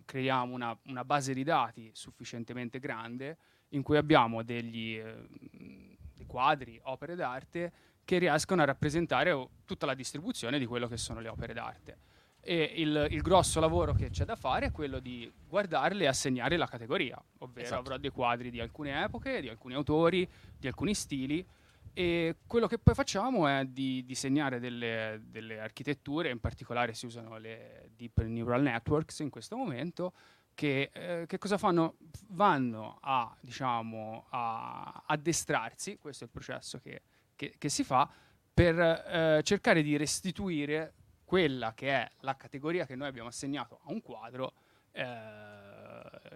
creiamo una, una, base di dati sufficientemente grande in cui abbiamo degli, eh, quadri, opere d'arte che riescono a rappresentare tutta la distribuzione di quello che sono le opere d'arte. E il, il grosso lavoro che c'è da fare è quello di guardarle e assegnare la categoria, ovvero esatto. avrò dei quadri di alcune epoche, di alcuni autori, di alcuni stili e quello che poi facciamo è di disegnare delle, delle, architetture, in particolare si usano le Deep Neural Networks in questo momento, che, eh, che cosa fanno? Vanno a, diciamo, a addestrarsi, questo è il processo che, che, che si fa, per eh, cercare di restituire quella che è la categoria che noi abbiamo assegnato a un quadro eh,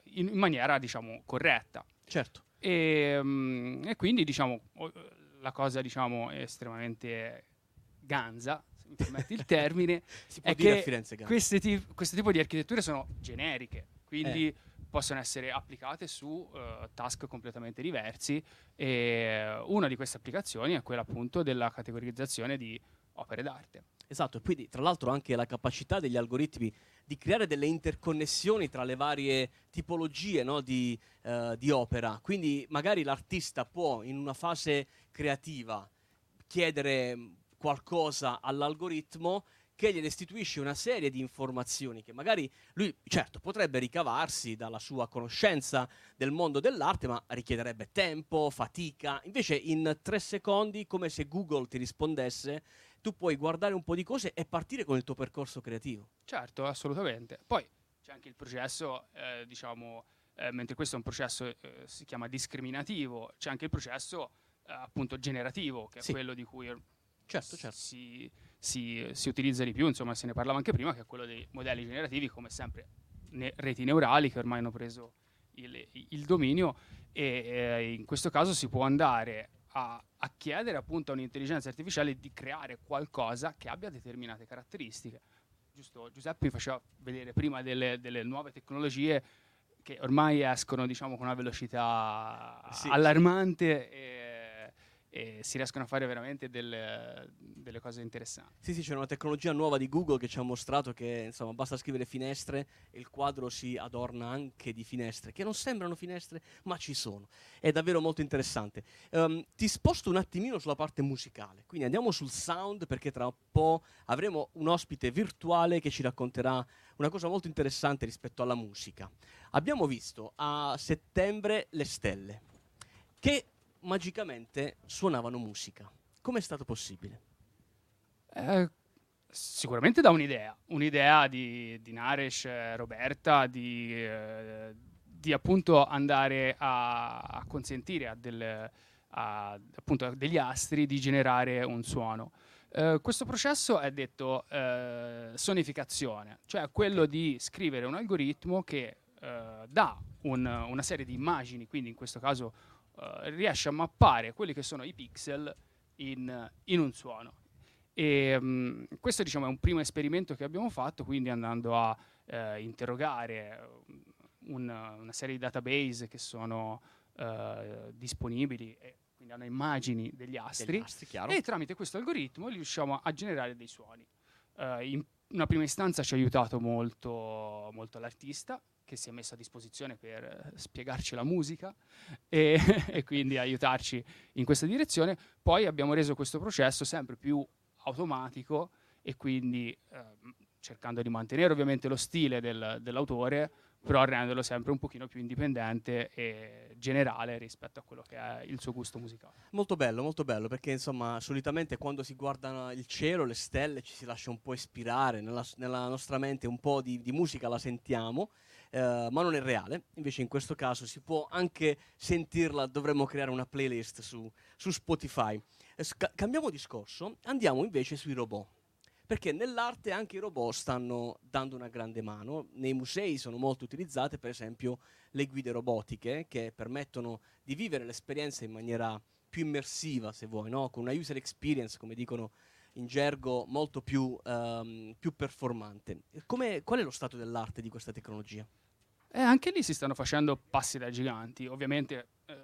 in, in, maniera, diciamo, corretta. Certo. E, um, e quindi, diciamo, la cosa diciamo estremamente ganza, se mi permetti il termine, è che questi questo tipo di architetture sono generiche, quindi eh. Possono essere applicate su uh, task completamente diversi e una di queste applicazioni è quella appunto della categorizzazione di opere d'arte. Esatto, e quindi tra l'altro anche la capacità degli algoritmi di creare delle interconnessioni tra le varie tipologie no, di, uh, di, opera. Quindi magari l'artista può in una fase creativa chiedere qualcosa all'algoritmo che gli restituisce una serie di informazioni che magari lui, certo, potrebbe ricavarsi dalla sua conoscenza del mondo dell'arte, ma richiederebbe tempo, fatica. Invece in tre secondi, come se Google ti rispondesse, tu puoi guardare un po' di cose e partire con il tuo percorso creativo. Certo, assolutamente. Poi c'è anche il processo, eh, diciamo, eh, mentre questo è un processo eh, si chiama discriminativo, c'è anche il processo eh, appunto generativo, che è quello di cui certo, certo. Si, si, si, utilizza di più, insomma se ne parlava anche prima, che è quello dei modelli generativi, come sempre ne, reti neurali che ormai hanno preso il, il dominio e eh, in questo caso si può andare a, a chiedere appunto a un'intelligenza artificiale di creare qualcosa che abbia determinate caratteristiche. Giusto, Giuseppe mi faceva vedere prima delle, delle nuove tecnologie che ormai escono diciamo, con una velocità sì, allarmante sì. E, e si riescono a fare veramente delle, delle, cose interessanti. Sì, sì, c'è una tecnologia nuova di Google che ci ha mostrato che insomma basta scrivere finestre e il quadro si adorna anche di finestre, che non sembrano finestre, ma ci sono. È davvero molto interessante. Um, ti sposto un attimino sulla parte musicale, quindi andiamo sul sound perché tra un po' avremo un ospite virtuale che ci racconterà una cosa molto interessante rispetto alla musica. Abbiamo visto a settembre le stelle, che magicamente suonavano musica. Come è stato possibile? Eh, sicuramente da un'idea, un'idea di, di Naresh, eh, Roberta, di, eh, di, appunto andare a, a consentire a, del, a appunto, degli astri di generare un suono. Uh, questo processo è detto uh, sonificazione, cioè quello di scrivere un algoritmo che uh, dà un, una serie di immagini, quindi in questo caso riesce a mappare quelli che sono i pixel in, in un suono. E, um, questo diciamo, è un primo esperimento che abbiamo fatto, quindi andando a uh, interrogare un, una serie di database che sono uh, disponibili e quindi hanno immagini degli astri, degli astri e tramite questo algoritmo riusciamo a generare dei suoni. in una prima istanza ci ha aiutato molto, molto l'artista che si è messo a disposizione per eh, spiegarci la musica e, e, quindi aiutarci in questa direzione. Poi abbiamo reso questo processo sempre più automatico e quindi eh, cercando di mantenere ovviamente lo stile del, dell'autore, però renderlo sempre un pochino più indipendente e generale rispetto a quello che è il suo gusto musicale. Molto bello, molto bello, perché insomma solitamente quando si guarda il cielo, le stelle, ci si lascia un po' ispirare, nella, nella nostra mente un po' di, di musica la sentiamo, eh, ma non è reale. Invece in questo caso si può anche sentirla, dovremmo creare una playlist su, su Spotify. Eh, sc- cambiamo discorso, andiamo invece sui robot. Perché nell'arte anche i robot stanno dando una grande mano. Nei musei sono molto utilizzate, per esempio, le guide robotiche che permettono di vivere l'esperienza in maniera più immersiva, se vuoi, no? con una user experience, come dicono in gergo molto più, ehm, più performante. Come- qual è lo stato dell'arte di questa tecnologia? E anche lì si stanno facendo passi da giganti. Ovviamente eh,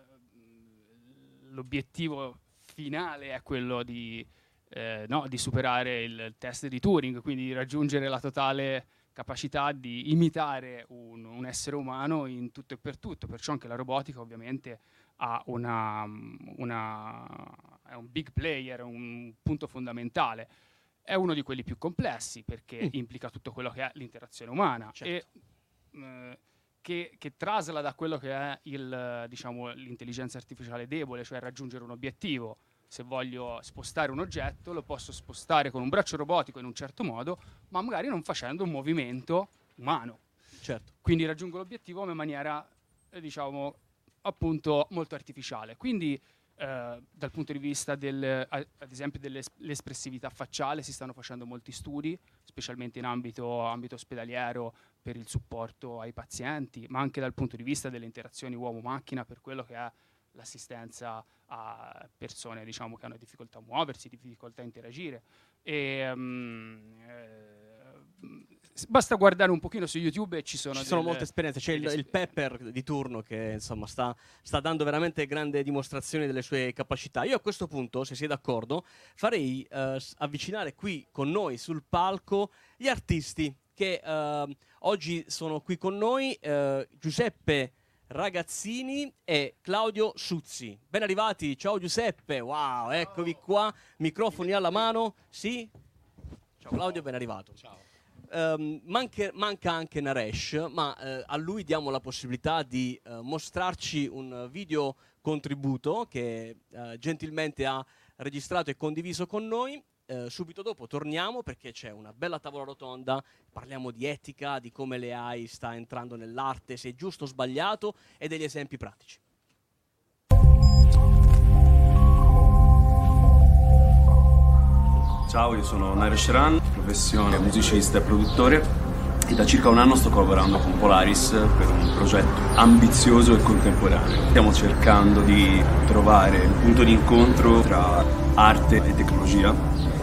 l'obiettivo finale è quello di, eh, no, di superare il test di Turing, quindi di raggiungere la totale capacità di imitare un, un essere umano in tutto e per tutto. Perciò anche la robotica ovviamente ha una, una- è un big player, è un punto fondamentale. È uno di quelli più complessi perché Mm. implica tutto quello che è l'interazione umana Certo. e eh, che, che traslada quello che è il, diciamo, l'intelligenza artificiale debole, cioè raggiungere un obiettivo. Se voglio spostare un oggetto, lo posso spostare con un braccio robotico in un certo modo, ma magari non facendo un movimento umano. Certo. Quindi raggiungo l'obiettivo in maniera, diciamo, appunto molto artificiale. Quindi eh, dal punto di vista del, ad esempio dell'espressività facciale si stanno facendo molti studi, specialmente in ambito, ambito ospedaliero per il supporto ai pazienti, ma anche dal punto di vista delle interazioni uomo-macchina per quello che è l'assistenza a persone diciamo, che hanno difficoltà a muoversi, difficoltà a interagire. E, mm, eh, basta guardare un pochino su YouTube e ci sono, Ci sono delle- molte esperienze, c'è il, il Pepper di turno che insomma sta, sta dando veramente grande dimostrazione delle sue capacità. Io a questo punto, se sei d'accordo, farei eh, avvicinare qui con noi sul palco gli artisti che eh, oggi sono qui con noi, eh, Giuseppe Ragazzini e Claudio Suzzi. Ben arrivati, ciao Giuseppe, wow, eccovi qua, microfoni alla mano, sì? Ciao Claudio, ben arrivato. Ciao. Manca anche Naresh, ma eh, a lui diamo la possibilità di eh, mostrarci un video contributo che eh, gentilmente ha registrato e condiviso con noi. Eh, subito dopo torniamo perché c'è una bella tavola rotonda, parliamo di etica, di come le sta entrando nell'arte, se è giusto o sbagliato e degli esempi pratici. Ciao, io sono Naresh Ran, professione musicista e produttore e da circa un anno sto collaborando con Polaris per un progetto ambizioso e contemporaneo. Stiamo cercando di trovare un punto di incontro tra arte e tecnologia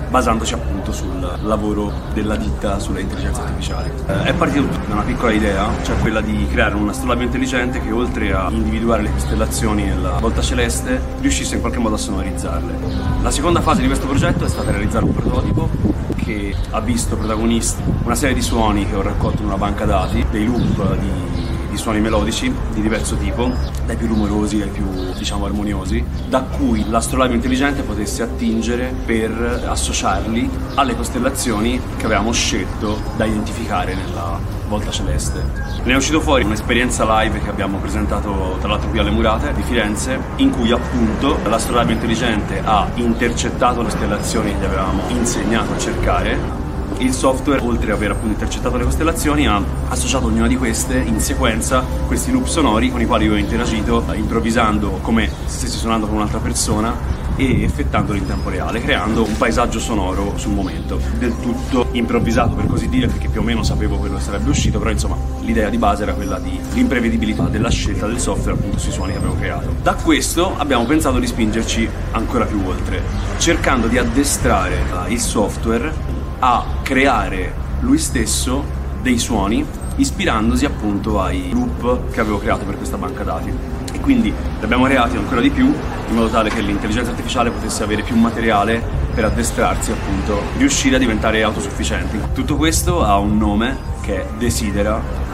basandoci appunto sul lavoro della ditta sulle intelligenze artificiali. Eh, è partito tutto da una piccola idea, cioè quella di creare un astrolabio intelligente che oltre a individuare le costellazioni nella volta celeste riuscisse in qualche modo a sonorizzarle. La seconda fase di questo progetto è stata realizzare un prototipo che ha visto protagonisti una serie di suoni che ho raccolto in una banca dati, dei loop di, di suoni melodici di diverso tipo, dai più rumorosi ai più diciamo armoniosi, da cui l'astrolabio intelligente potesse attingere per associarli alle costellazioni che avevamo scelto da identificare nella volta celeste. Ne è uscito fuori un'esperienza live che abbiamo presentato tra l'altro qui alle Murate di Firenze, in cui appunto l'astrolabio intelligente ha intercettato le costellazioni che gli avevamo insegnato a cercare il software, oltre ad aver appunto intercettato le costellazioni, ha associato ognuna di queste in sequenza questi loop sonori con i quali io ho interagito, improvvisando come se stessi suonando con un'altra persona e effettandoli in tempo reale, creando un paesaggio sonoro sul momento. Del tutto improvvisato per così dire, perché più o meno sapevo quello che sarebbe uscito, però insomma l'idea di base era quella di l'imprevedibilità della scelta del software appunto sui suoni che avevo creato. Da questo abbiamo pensato di spingerci ancora più oltre, cercando di addestrare eh, il software a creare lui stesso dei suoni ispirandosi appunto ai loop che avevo creato per questa banca dati. E quindi li abbiamo creati ancora di più in modo tale che l'intelligenza artificiale potesse avere più materiale per addestrarsi appunto riuscire a diventare autosufficienti. Tutto questo ha un nome che è Desidera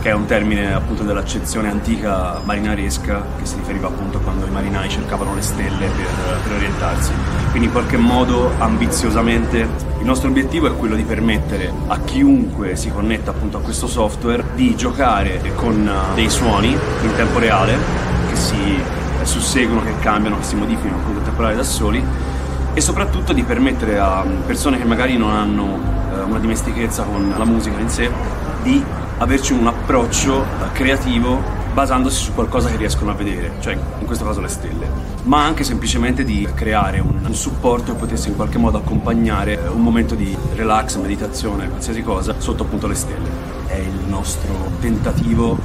che è un termine appunto dell'accezione antica marinaresca che si riferiva appunto quando i marinai cercavano le stelle per, per orientarsi. Quindi in qualche modo ambiziosamente il nostro obiettivo è quello di permettere a chiunque si connetta appunto a questo software di giocare con eh, dei suoni in tempo reale che si susseguono, che cambiano, che si modificano in tempo reale da soli e soprattutto di permettere a persone che magari non hanno eh, una dimestichezza con la musica in sé di averci un approccio eh, creativo basandosi su qualcosa che riescono a vedere, cioè in questo caso le stelle, ma anche semplicemente di creare un, un supporto che potesse in qualche modo accompagnare eh, un momento di relax, meditazione, qualsiasi cosa sotto appunto le stelle. È il nostro tentativo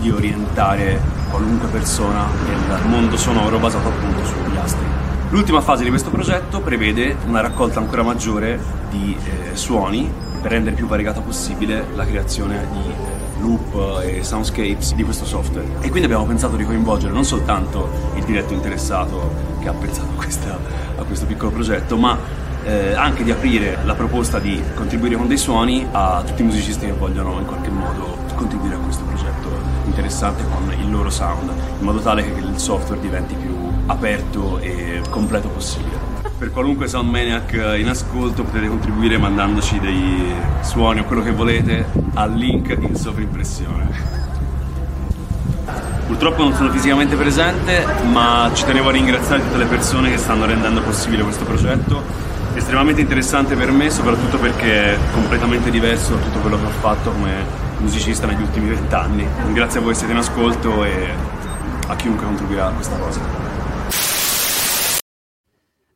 di orientare qualunque persona nel mondo sonoro basato appunto sugli astri. L'ultima fase di questo progetto prevede una raccolta ancora maggiore di eh, suoni per rendere più variegata possibile la creazione di loop e soundscapes di questo software. E quindi abbiamo pensato di coinvolgere non soltanto il diretto interessato che ha pensato questa, a questo piccolo progetto, ma eh, anche di aprire la proposta di contribuire con dei suoni a tutti i musicisti che vogliono in qualche modo contribuire a questo progetto interessante con il loro sound, in modo tale che il software diventi più aperto e completo possibile. Per qualunque Sound Maniac in ascolto potete contribuire mandandoci dei suoni o quello che volete al link in sovrimpressione. Purtroppo non sono fisicamente presente, ma ci tenevo a ringraziare tutte le persone che stanno rendendo possibile questo progetto. Estremamente interessante per me, soprattutto perché è completamente diverso da tutto quello che ho fatto come musicista negli ultimi vent'anni. Grazie a voi che siete in ascolto e a chiunque contribuirà a questa cosa.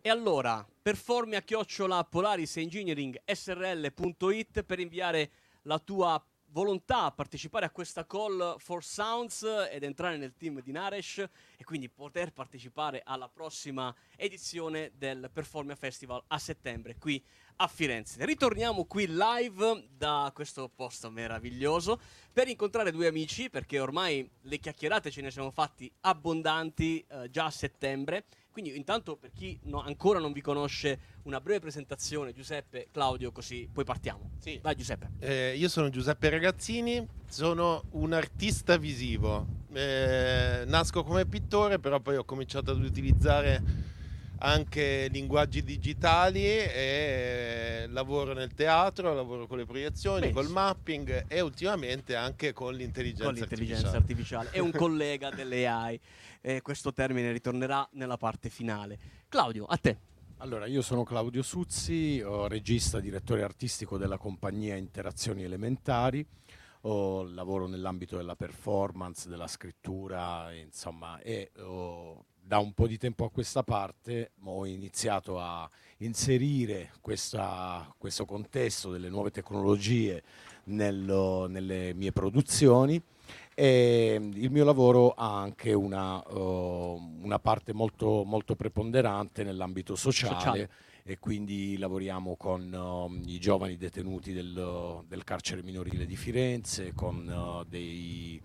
E allora, performi a chiocciola polarisengineering.srl.it per inviare la tua volontà a partecipare a questa call for sounds ed entrare nel team di Naresh e quindi poter partecipare alla prossima edizione del Performia Festival a settembre qui a Firenze. Ritorniamo qui live da questo posto meraviglioso per incontrare due amici perché ormai le chiacchierate ce ne siamo fatti abbondanti eh, già a settembre quindi intanto per chi no- ancora non vi conosce, una breve presentazione, Giuseppe, Claudio, così poi partiamo. Sì. Vai Giuseppe. Eh, io sono Giuseppe Ragazzini, sono un artista visivo. Eh, nasco come pittore, però poi ho cominciato ad utilizzare anche linguaggi digitali e lavoro nel teatro, lavoro con le proiezioni, Benissimo. col mapping e ultimamente anche con l'intelligenza, Con l'intelligenza artificiale. artificiale. È un collega delle AI. E questo termine ritornerà nella parte finale. Claudio, a te. Allora, io sono Claudio Suzzi, regista, direttore artistico della compagnia Interazioni Elementari. Oh, lavoro nell'ambito della performance, della scrittura, insomma, e oh, da un po' di tempo a questa parte ho iniziato a inserire questa- questo contesto delle nuove tecnologie nello- nelle mie produzioni e il mio lavoro ha anche una, uh, una parte molto, molto preponderante nell'ambito sociale, Sociale. E quindi lavoriamo con uh, i giovani detenuti del, del carcere minorile di Firenze, con uh, dei,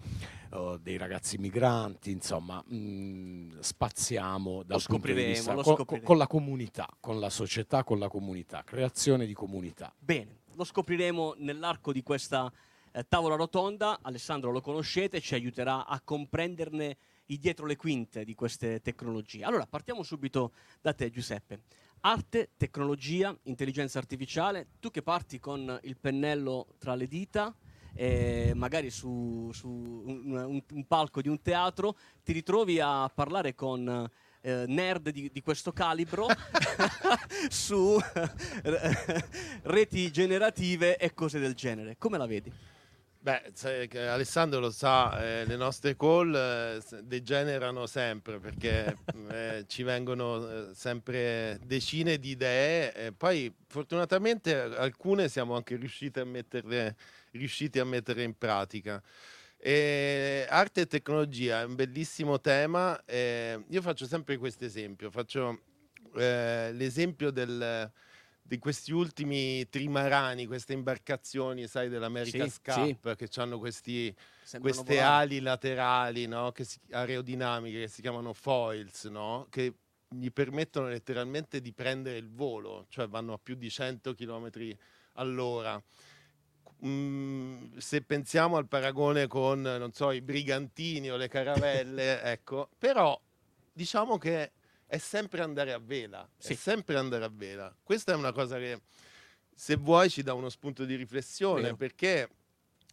uh, dei ragazzi migranti, insomma mh, spaziamo dal punto di vista lo con- scopriremo. con la comunità, con la società, con la comunità, creazione di comunità. Bene, lo scopriremo nell'arco di questa eh, tavola rotonda. Alessandro lo conoscete, ci aiuterà a comprenderne i dietro le quinte di queste tecnologie. Allora, partiamo subito da te, Giuseppe. Arte, tecnologia, intelligenza artificiale, tu che parti con il pennello tra le dita, eh, magari su, su un, un- un palco di un teatro, ti ritrovi a parlare con eh, nerd di, di questo calibro su eh, reti generative e cose del genere. Come la vedi? Beh, che Alessandro lo sa, eh, le nostre call eh, degenerano sempre perché eh, ci vengono eh, sempre decine di idee e poi fortunatamente alcune siamo anche riusciti a metterle, riusciti a mettere in pratica. E arte e tecnologia è un bellissimo tema. io faccio sempre questo esempio, faccio eh, l'esempio del- di questi ultimi trimarani, queste imbarcazioni, sai, dell'America Sì, Scap, che hanno questi, queste volare. ali laterali, no? che si- aerodinamiche, che si chiamano foils, no? che gli permettono letteralmente di prendere il volo, cioè vanno a più di 100 km all'ora. Mm, se pensiamo al paragone con, non so, i brigantini o le caravelle, ecco, però diciamo che è sempre andare a vela, Sì. è sempre andare a vela. Questa è una cosa che, se vuoi, ci dà uno spunto di riflessione, Vero. perché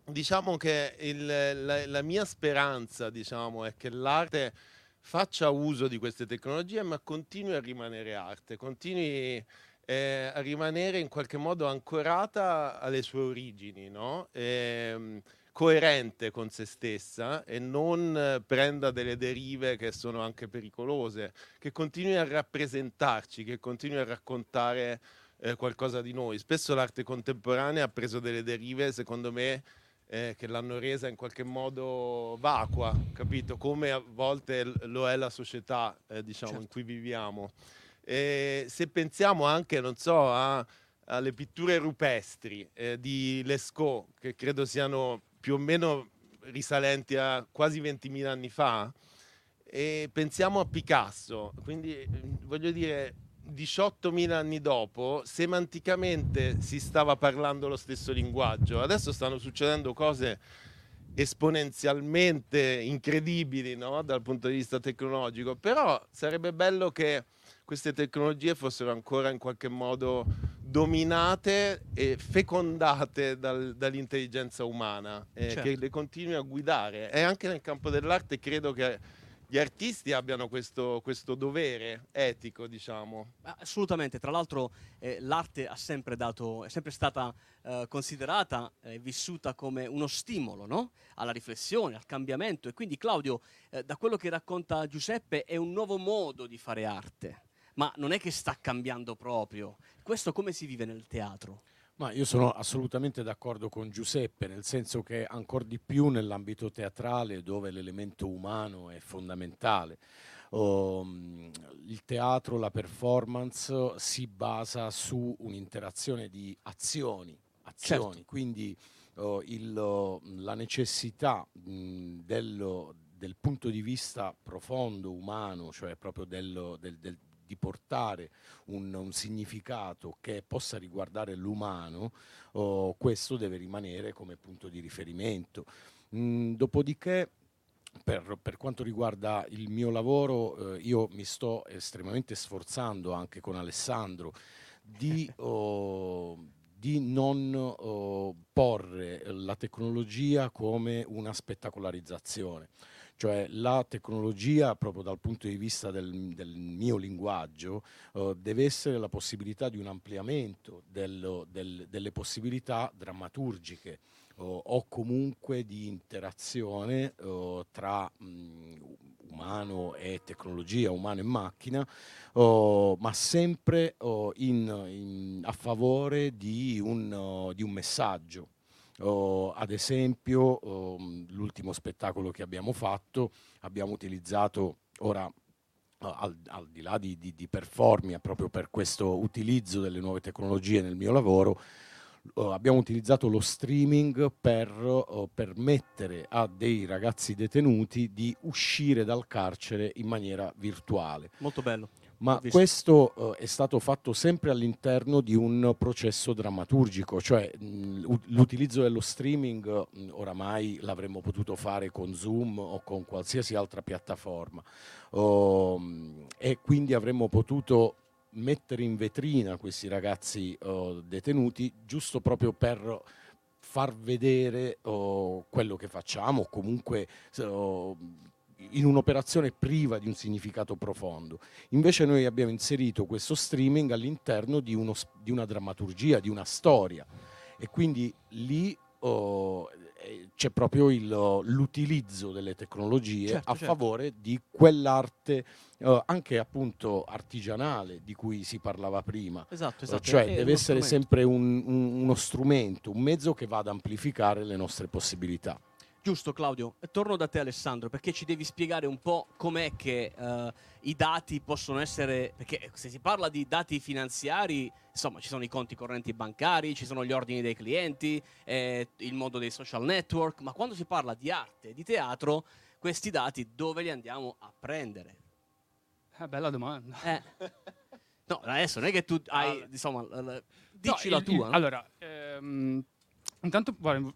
diciamo che il- la, la mia speranza, diciamo, è che l'arte faccia uso di queste tecnologie, ma continui a rimanere arte, continui eh, a rimanere in qualche modo ancorata alle sue origini, no? Ehm, coerente con se stessa e non eh, prenda delle derive che sono anche pericolose, che continui a rappresentarci, che continui a raccontare eh, qualcosa di noi. Spesso l'arte contemporanea ha preso delle derive, secondo me, eh, che l'hanno resa in qualche modo vacua, capito? Come a volte lo è la società, eh, diciamo, in Certo. cui viviamo. E se pensiamo anche, non so, a- alle pitture rupestri eh, di Lescaut, che credo siano più o meno risalenti a quasi 20.000 anni fa, e pensiamo a Picasso, quindi voglio dire, 18.000 anni dopo, semanticamente si stava parlando lo stesso linguaggio. Adesso stanno succedendo cose esponenzialmente incredibili no? dal punto di vista tecnologico, però sarebbe bello che queste tecnologie fossero ancora in qualche modo dominate e fecondate dal- dall'intelligenza umana, eh, Certo. che le continui a guidare. E anche nel campo dell'arte credo che gli artisti abbiano questo, questo dovere etico, diciamo. Assolutamente, tra l'altro eh, l'arte ha sempre dato, è sempre stata eh, considerata e vissuta come uno stimolo no? alla riflessione, al cambiamento e quindi Claudio, eh, da quello che racconta Giuseppe, è un nuovo modo di fare arte, ma non è che sta cambiando proprio. Questo come si vive nel teatro? Ma io sono assolutamente d'accordo con Giuseppe, nel senso che ancora di più nell'ambito teatrale dove l'elemento umano è fondamentale. Oh, il teatro, la performance si basa su un'interazione di azioni, azioni. Certo. quindi oh, il, oh, la necessità mh, dello- del punto di vista profondo, umano, cioè proprio dello- del- del- di portare un, un significato che possa riguardare l'umano, oh, questo deve rimanere come punto di riferimento. Mm, dopodiché, per, per quanto riguarda il mio lavoro, eh, io mi sto estremamente sforzando anche con Alessandro di, oh, di non oh, porre la tecnologia come una spettacolarizzazione. Cioè la tecnologia, proprio dal punto di vista del, del mio linguaggio, eh, deve essere la possibilità di un ampliamento dello- del- delle possibilità drammaturgiche o- comunque di interazione eh, tra mh, umano e tecnologia, umano e macchina, oh, ma sempre oh, in- in- a favore di un, oh, di un messaggio. Oh, ad esempio, oh, l'ultimo spettacolo che abbiamo fatto, abbiamo utilizzato ora al, al di là di, di, di Performia, proprio per questo utilizzo delle nuove tecnologie nel mio lavoro, eh, abbiamo utilizzato lo streaming per eh, permettere a dei ragazzi detenuti di uscire dal carcere in maniera virtuale. Molto bello. Ma questo eh, è stato fatto sempre all'interno di un processo drammaturgico, cioè mh, l'utilizzo dello streaming mh, oramai l'avremmo potuto fare con Zoom o con qualsiasi altra piattaforma. Oh, e quindi avremmo potuto mettere in vetrina questi ragazzi oh, detenuti giusto proprio per far vedere oh, quello che facciamo, o comunque oh, in un'operazione priva di un significato profondo. Invece noi abbiamo inserito questo streaming all'interno di, uno di una drammaturgia, di una storia e quindi lì oh, eh, c'è proprio il- l'utilizzo delle tecnologie Certo, a certo. favore di quell'arte eh, anche appunto artigianale di cui si parlava prima. Esatto, Eh, esatto, Cioè deve essere strumento. sempre un- un- uno strumento, un mezzo che vada ad amplificare le nostre possibilità. Giusto Claudio, torno da te Alessandro perché ci devi spiegare un po' com'è che eh, i dati possono essere, perché se si parla di dati finanziari, insomma ci sono i conti correnti bancari, ci sono gli ordini dei clienti, eh, il mondo dei social network, ma quando si parla di arte e di teatro, questi dati dove li andiamo a prendere? Eh, bella domanda. Eh. No, adesso non è che tu hai, insomma, l- l- dici No, la tua. il- no? Allora, ehm, intanto m-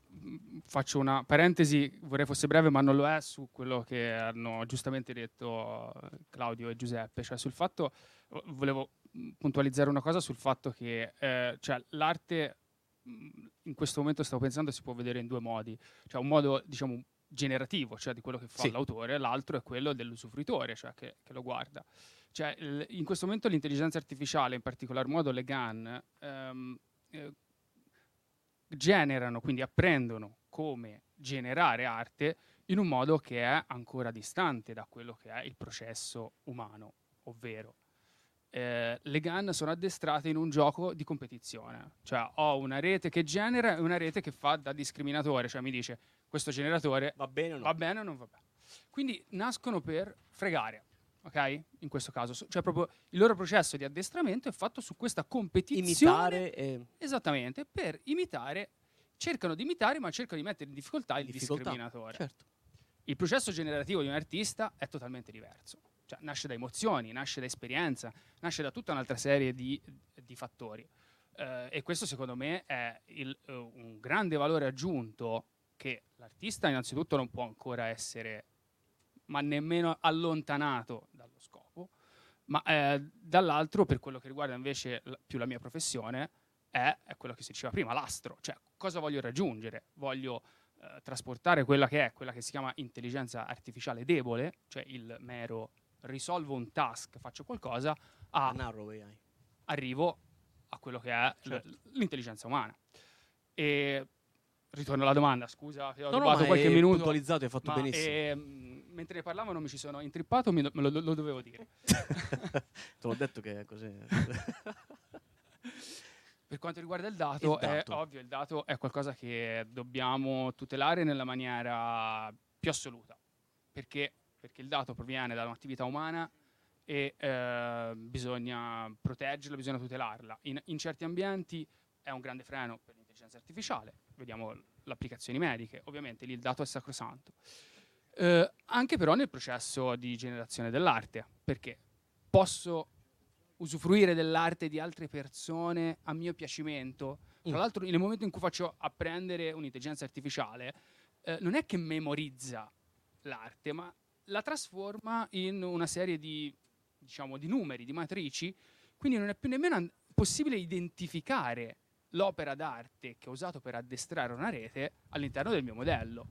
faccio una parentesi, vorrei fosse breve, ma non lo è, su quello che hanno giustamente detto eh, Claudio e Giuseppe, cioè sul fatto, vo- volevo mh, puntualizzare una cosa sul fatto che eh, cioè, l'arte mh, in questo momento stavo pensando si può vedere in due modi, cioè un modo diciamo generativo, cioè di quello che fa Sì. l'autore, l'altro è quello dell'usufruitore, cioè che, che lo guarda. Cioè, il- in questo momento l'intelligenza artificiale, in particolar modo le GAN, ehm, eh, generano, quindi apprendono come generare arte in un modo che è ancora distante da quello che è il processo umano, ovvero eh, le GAN sono addestrate in un gioco di competizione, cioè ho una rete che genera e una rete che fa da discriminatore, cioè mi dice questo generatore va bene o, va bene o non va bene. Quindi nascono per fregare. Ok? In questo caso, So- cioè proprio il loro processo di addestramento è fatto su questa competizione. Imitare e... Esattamente, per imitare, cercano di imitare, ma cercano di mettere in difficoltà il difficoltà, discriminatore. certo. Il processo generativo di un artista è totalmente diverso. Cioè, nasce da emozioni, nasce da esperienza, nasce da tutta un'altra serie di, di fattori. Eh, e questo, secondo me, è il- eh, un grande valore aggiunto che l'artista, innanzitutto, non può ancora essere, ma nemmeno allontanato dallo scopo. Ma eh, dall'altro, per quello che riguarda invece l- più la mia professione, è, è quello che si diceva prima, l'astro. Cioè, cosa voglio raggiungere? Voglio eh, trasportare quella che è quella che si chiama intelligenza artificiale debole, cioè il mero risolvo un task, faccio qualcosa, a narrow AI. arrivo a quello che è l- Certo. l'intelligenza umana. E ritorno alla domanda, scusa, ho No, no, rubato ma qualche è minuto. puntualizzato, hai fatto benissimo. ehm, mentre ne parlavano mi ci sono intrippato, me lo, lo dovevo dire. Te l'ho detto che è così. Per quanto riguarda il dato, Il dato. è ovvio, il dato è qualcosa che dobbiamo tutelare nella maniera più assoluta. Perché? Perché il dato proviene da un'attività umana e eh, bisogna proteggerla, bisogna tutelarla. In, in certi ambienti è un grande freno per l'intelligenza artificiale, vediamo le applicazioni mediche, ovviamente lì il dato è sacrosanto. Eh, anche però nel processo di generazione dell'arte, perché posso usufruire dell'arte di altre persone a mio piacimento. Tra Mm. l'altro, nel momento in cui faccio apprendere un'intelligenza artificiale, eh, non è che memorizza l'arte, ma la trasforma in una serie di, diciamo, di numeri, di matrici, quindi non è più nemmeno an- possibile identificare l'opera d'arte che ho usato per addestrare una rete all'interno del mio modello.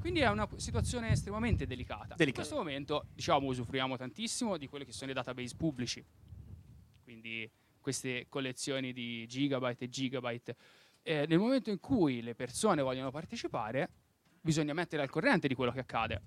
Quindi è una situazione estremamente delicata. In Delicata. questo momento, diciamo, usufruiamo tantissimo di quelli che sono i database pubblici, quindi queste collezioni di gigabyte e gigabyte. Eh, nel momento in cui le persone vogliono partecipare, bisogna mettere al corrente di quello che accade.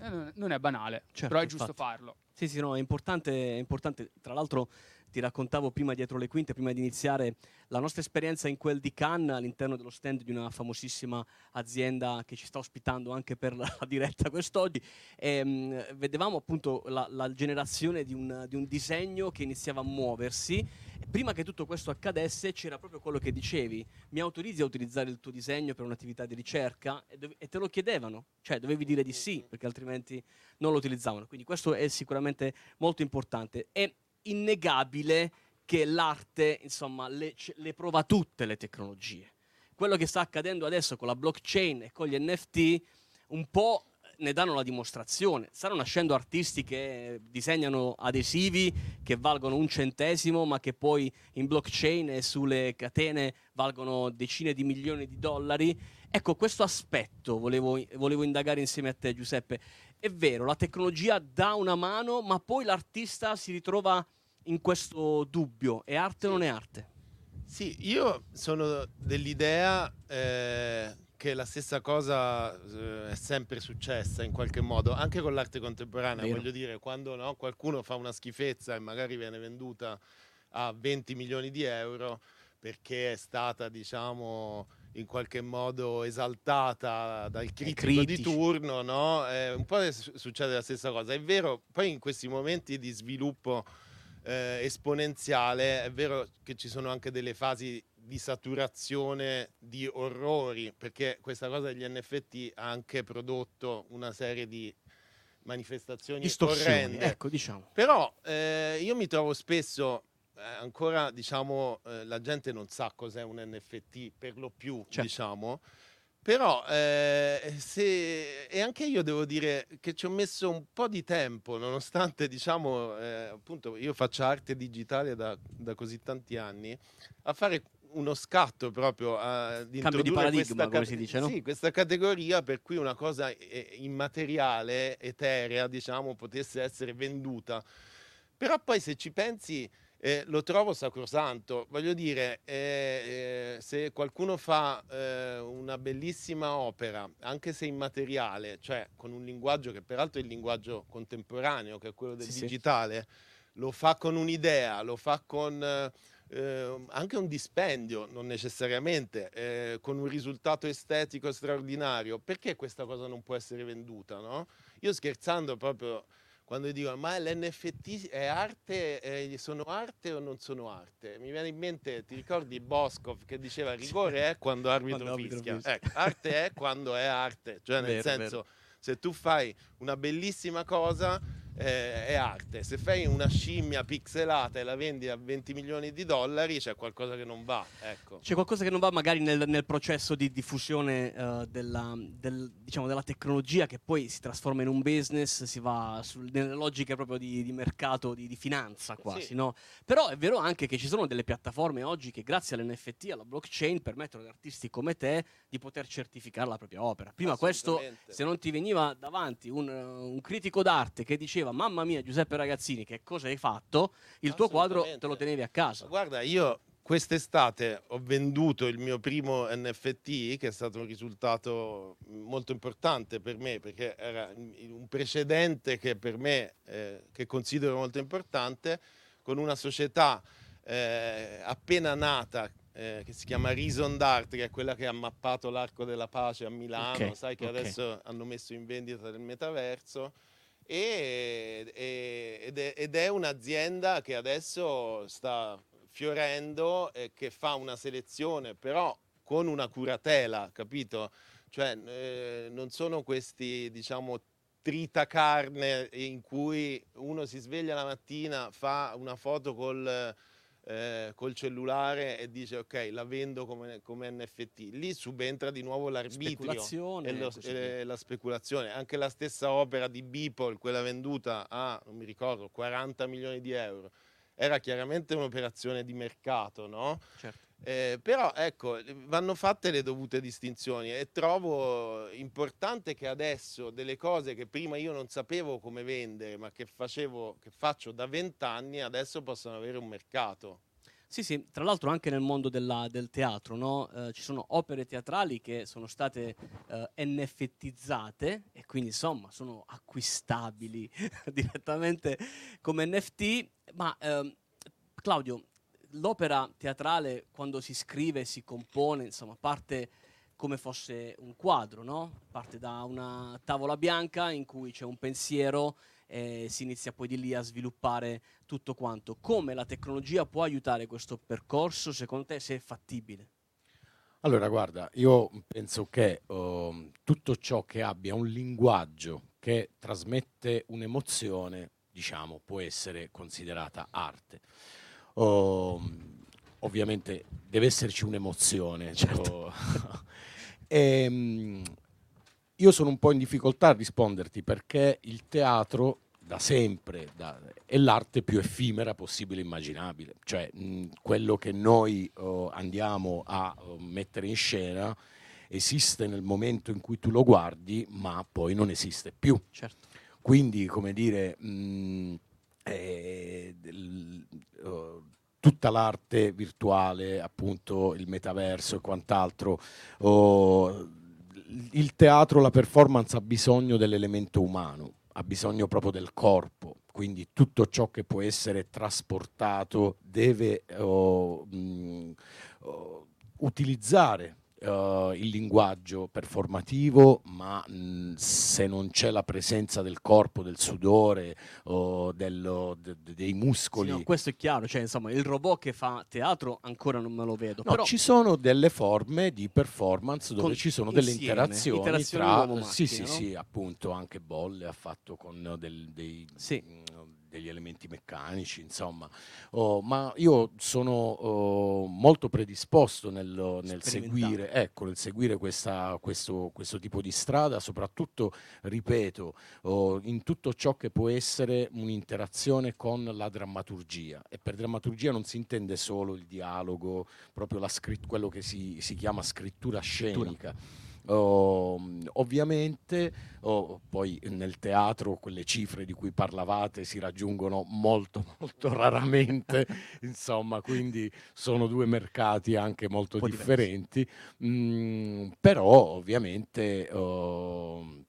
Eh, non- non è banale, Certo, però è giusto infatti. farlo. Sì, sì, no, è importante, è importante. Tra l'altro ti raccontavo prima dietro le quinte, prima di iniziare, la nostra esperienza in quel di Cannes all'interno dello stand di una famosissima azienda che ci sta ospitando anche per la, diretta quest'oggi. E, mh, vedevamo appunto la, la generazione di un, di un disegno che iniziava a muoversi. E prima che tutto questo accadesse c'era proprio quello che dicevi, mi autorizzi a utilizzare il tuo disegno per un'attività di ricerca? E, dove- e te lo chiedevano, cioè dovevi dire di sì, perché altrimenti non lo utilizzavano. Quindi questo è sicuramente molto importante. È innegabile che l'arte, insomma, le, le prova tutte le tecnologie. Quello che sta accadendo adesso con la blockchain e con gli NFT, un po' ne danno la dimostrazione. Stanno nascendo artisti che disegnano adesivi che valgono un centesimo, ma che poi in blockchain e sulle catene valgono decine di milioni di dollari. Ecco, questo aspetto volevo, volevo indagare insieme a te, Giuseppe. È vero, la tecnologia dà una mano, ma poi l'artista si ritrova in questo dubbio. È arte o non è arte? Sì, io sono dell'idea eh, che la stessa cosa eh, è sempre successa in qualche modo, anche con l'arte contemporanea. Vero. Voglio dire, quando no, qualcuno fa una schifezza e magari viene venduta a 20 milioni di euro perché è stata, diciamo, in qualche modo esaltata dal critico di turno, no? Eh, un po' su- succede la stessa cosa. È vero, poi in questi momenti di sviluppo eh, esponenziale, è vero che ci sono anche delle fasi di saturazione di orrori, perché questa cosa degli NFT ha anche prodotto una serie di manifestazioni orrende. ecco, diciamo. Però eh, io mi trovo spesso eh, ancora, diciamo, eh, la gente non sa cos'è un NFT per lo più, Certo. diciamo. Però eh, se, e anche io devo dire che ci ho messo un po' di tempo, nonostante diciamo, eh, appunto, io faccio arte digitale da, da così tanti anni, a fare uno scatto proprio a, di Cambio di paradigma, questa come cate- si dice, no? Sì, questa categoria per cui una cosa eh, immateriale, eterea, diciamo, potesse essere venduta. Però poi se ci pensi eh, lo trovo sacrosanto. Voglio dire, eh, eh, se qualcuno fa eh, una bellissima opera, anche se immateriale, cioè con un linguaggio che peraltro è il linguaggio contemporaneo, che è quello del Sì, sì. digitale, lo fa con un'idea, lo fa con eh, eh, anche un dispendio, non necessariamente, eh, con un risultato estetico straordinario, perché questa cosa non può essere venduta? No? Io scherzando proprio quando dicono ma l'NFT è arte, eh, sono arte o non sono arte? Mi viene in mente, ti ricordi Boscov che diceva rigore è quando arbitro Quando arbitro fischia. fischia. Ecco, arte è quando è arte, cioè nel Vero, senso vero. se tu fai una bellissima cosa eh, è arte, se fai una scimmia pixelata e la vendi a 20 milioni di dollari c'è qualcosa che non va, ecco. C'è qualcosa che non va magari nel, nel processo di diffusione eh, della, del- diciamo, della tecnologia che poi si trasforma in un business, si va sul- nelle logiche proprio di, di mercato, di, di finanza quasi, Sì. no? Però è vero anche che ci sono delle piattaforme oggi che grazie all'NFT, alla blockchain, permettono ad artisti come te di poter certificare la propria opera. Prima questo, se non ti veniva davanti un, eh, un critico d'arte che diceva mamma mia Giuseppe Ragazzini che cosa hai fatto, il tuo quadro te lo tenevi a casa. Guarda, io quest'estate ho venduto il mio primo NFT, che è stato un risultato molto importante per me, perché era un precedente che per me, eh, che considero molto importante, con una società eh, appena nata eh, che si chiama Reason d'Art, che è quella che ha mappato l'Arco della Pace a Milano, Ok, sai che ok. adesso hanno messo in vendita nel metaverso. E- e- ed, è, ed è un'azienda che adesso sta fiorendo e che fa una selezione, però con una curatela, capito? Cioè, eh, non sono questi, diciamo, tritacarne in cui uno si sveglia la mattina, fa una foto col, eh, col cellulare e dice ok, la vendo come, come NFT. Lì subentra di nuovo l'arbitrio Speculazione e, lo- e la speculazione. Anche la stessa opera di Beeple, quella venduta a, non mi ricordo, 40 milioni di euro, era chiaramente un'operazione di mercato, no? Certo. Eh, però ecco, vanno fatte le dovute distinzioni e trovo importante che adesso delle cose che prima io non sapevo come vendere, ma che facevo, che faccio da vent'anni, adesso possono avere un mercato. Sì, sì, tra l'altro anche nel mondo della- del teatro, no? Eh, ci sono opere teatrali che sono state eh, NFTizzate e quindi insomma sono acquistabili direttamente come NFT, ma ehm, Claudio, l'opera teatrale quando si scrive, si compone, insomma, parte come fosse un quadro, no? Parte da una tavola bianca in cui c'è un pensiero e si inizia poi di lì a sviluppare tutto quanto. Come la tecnologia può aiutare questo percorso, secondo te, se è fattibile? Allora, guarda, io penso che ehm, tutto ciò che abbia un linguaggio che trasmette un'emozione, diciamo, può essere considerata arte. Ehm, ovviamente deve esserci un'emozione. oh. Ehm, io sono un po' in difficoltà a risponderti perché il teatro da sempre da- è l'arte più effimera possibile e immaginabile, cioè mh, quello che noi oh, andiamo a oh, mettere in scena esiste nel momento in cui tu lo guardi, ma poi non esiste più. Certo. Quindi, come dire, mh, eh, del- oh, tutta l'arte virtuale, appunto il metaverso e quant'altro, oh, il teatro, la performance ha bisogno dell'elemento umano, ha bisogno proprio del corpo, quindi tutto ciò che può essere trasportato deve oh, mh, oh, utilizzare eh, il linguaggio performativo, ma mh, se non c'è la presenza del corpo, del sudore o dello- de- de- dei Sì, muscoli. no, questo è chiaro, cioè insomma il robot che fa teatro ancora non me lo vedo. No, però ci sono delle forme di performance dove Con- ci sono delle insieme, interazioni, interazioni tra uomo-macchina, sì, sì, no? sì, appunto anche Bolle ha fatto con del- dei, mm, degli elementi meccanici, insomma. Oh, ma io sono oh, molto predisposto nel, nel seguire, ecco, nel seguire questa- questo, questo tipo di strada, soprattutto, ripeto, oh, in tutto ciò che può essere un'interazione con la drammaturgia. E per drammaturgia non si intende solo il dialogo, proprio la scritt- quello che si, si chiama scrittura scenica. Oh, ovviamente oh, poi nel teatro quelle cifre di cui parlavate si raggiungono molto molto raramente. Insomma quindi sono due mercati anche molto differenti. Mm, però ovviamente oh,